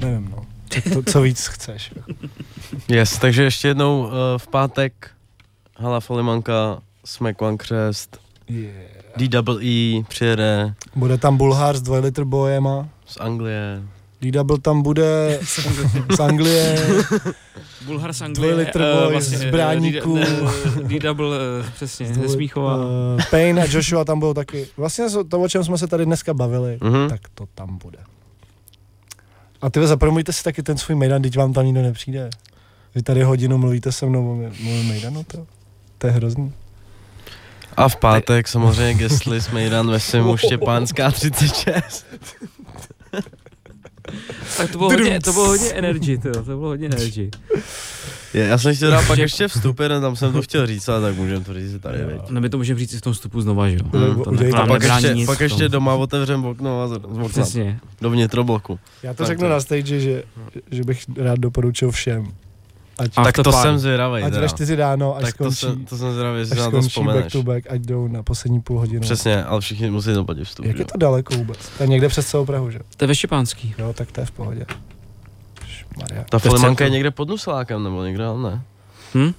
nevím no, co, to, co víc chceš. Jako.
Yes, takže ještě jednou uh, v pátek Hala Folimanka, Smack One Crest,
Yeah.
DWE přijede
Bude tam Bulhár s 2 litr bojema,
z Anglie.
D-Double tam bude z, z Anglie,
Bulhar z Anglie.
Dvojlitr
eh,
boj
vlastně,
z
eh,
Bráníků.
D-double, eh, přesně, ze Smíchova.
Uh, Payne a Joshua tam budou taky. Vlastně to, o čem jsme se tady dneska bavili,
Mhm.
tak to tam bude. A ty zapromujte si taky ten svůj Mejdan, teď vám tam nikdo nepřijde. Vy tady hodinu mluvíte se mnou o mé- mém Mejdanu, to, to je hrozný.
A v pátek samozřejmě guestly s Mejdan ve Simu Štěpánská 36.
Tak to bylo hodně, to bylo hodně energy, to, to bylo hodně energy.
Je, já jsem chtěl dát pak ještě vstup, jeden tam jsem to chtěl říct, ale tak můžeme to říct tady, veď.
No my to můžeme říct i v tom vstupu znova, že jo?
Mm,
To
A pak ještě, pak ještě doma otevřem okno a z, z okna
Přesně.
do vnitrobloku.
Já to
Tak
řeknu
to-
na stage, že, že bych rád doporučil všem. Ať,
A
tak to
Afterparty.
jsem zvědavý
ať ve 4 ráno, až
Tak to
skončí,
jsem, to jsem zvědavý,
až
na to
skončí back
vzpomeneš.
to back, ať jdou na poslední půl hodinu.
Přesně, ale všichni musí zaplatit vstup.
Jak
jo.
je to daleko vůbec? To je někde přes celou Prahu, že?
To je ve Štěpánský.
Jo, tak to je v pohodě. Maria.
Ta
To je
filimanka je někde pod Nuselákem, nebo někde, ale ne.
Hm?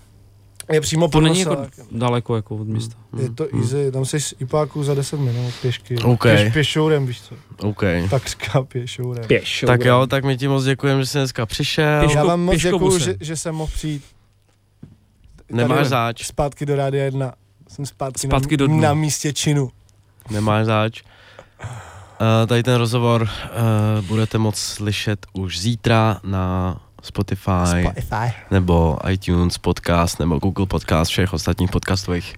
Je přímo
To není jako daleko jako od města.
Je to
Hm,
easy, tam jsi z Ipáku za 10 minut pěšky.
OK.
Pěš, pěšourem, víš co?
OK.
Tak říká pěšourem.
Pěšou.
Tak jo, tak my ti moc děkujeme, že jsi dneska přišel.
Pěško-
Já vám moc děkuju, že, že jsem mohl přijít
Nemáš
tady
záč,
zpátky do Rádia 1. Jsem zpátky,
Zpátky
na,
do dnu.
na místě činu.
nemáš záč. Uh, tady ten rozhovor uh, budete moc slyšet už zítra na Spotify,
Spotify.
nebo iTunes podcast, nebo Google podcast, všech ostatních podcastových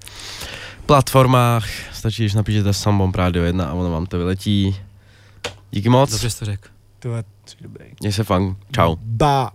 platformách. Stačí, když napíšete Sambom Radio 1 a ono vám to vyletí. Díky moc,
Dobře jsi to řekl.
To je dobrý.
měj se fang, čau.
Ba.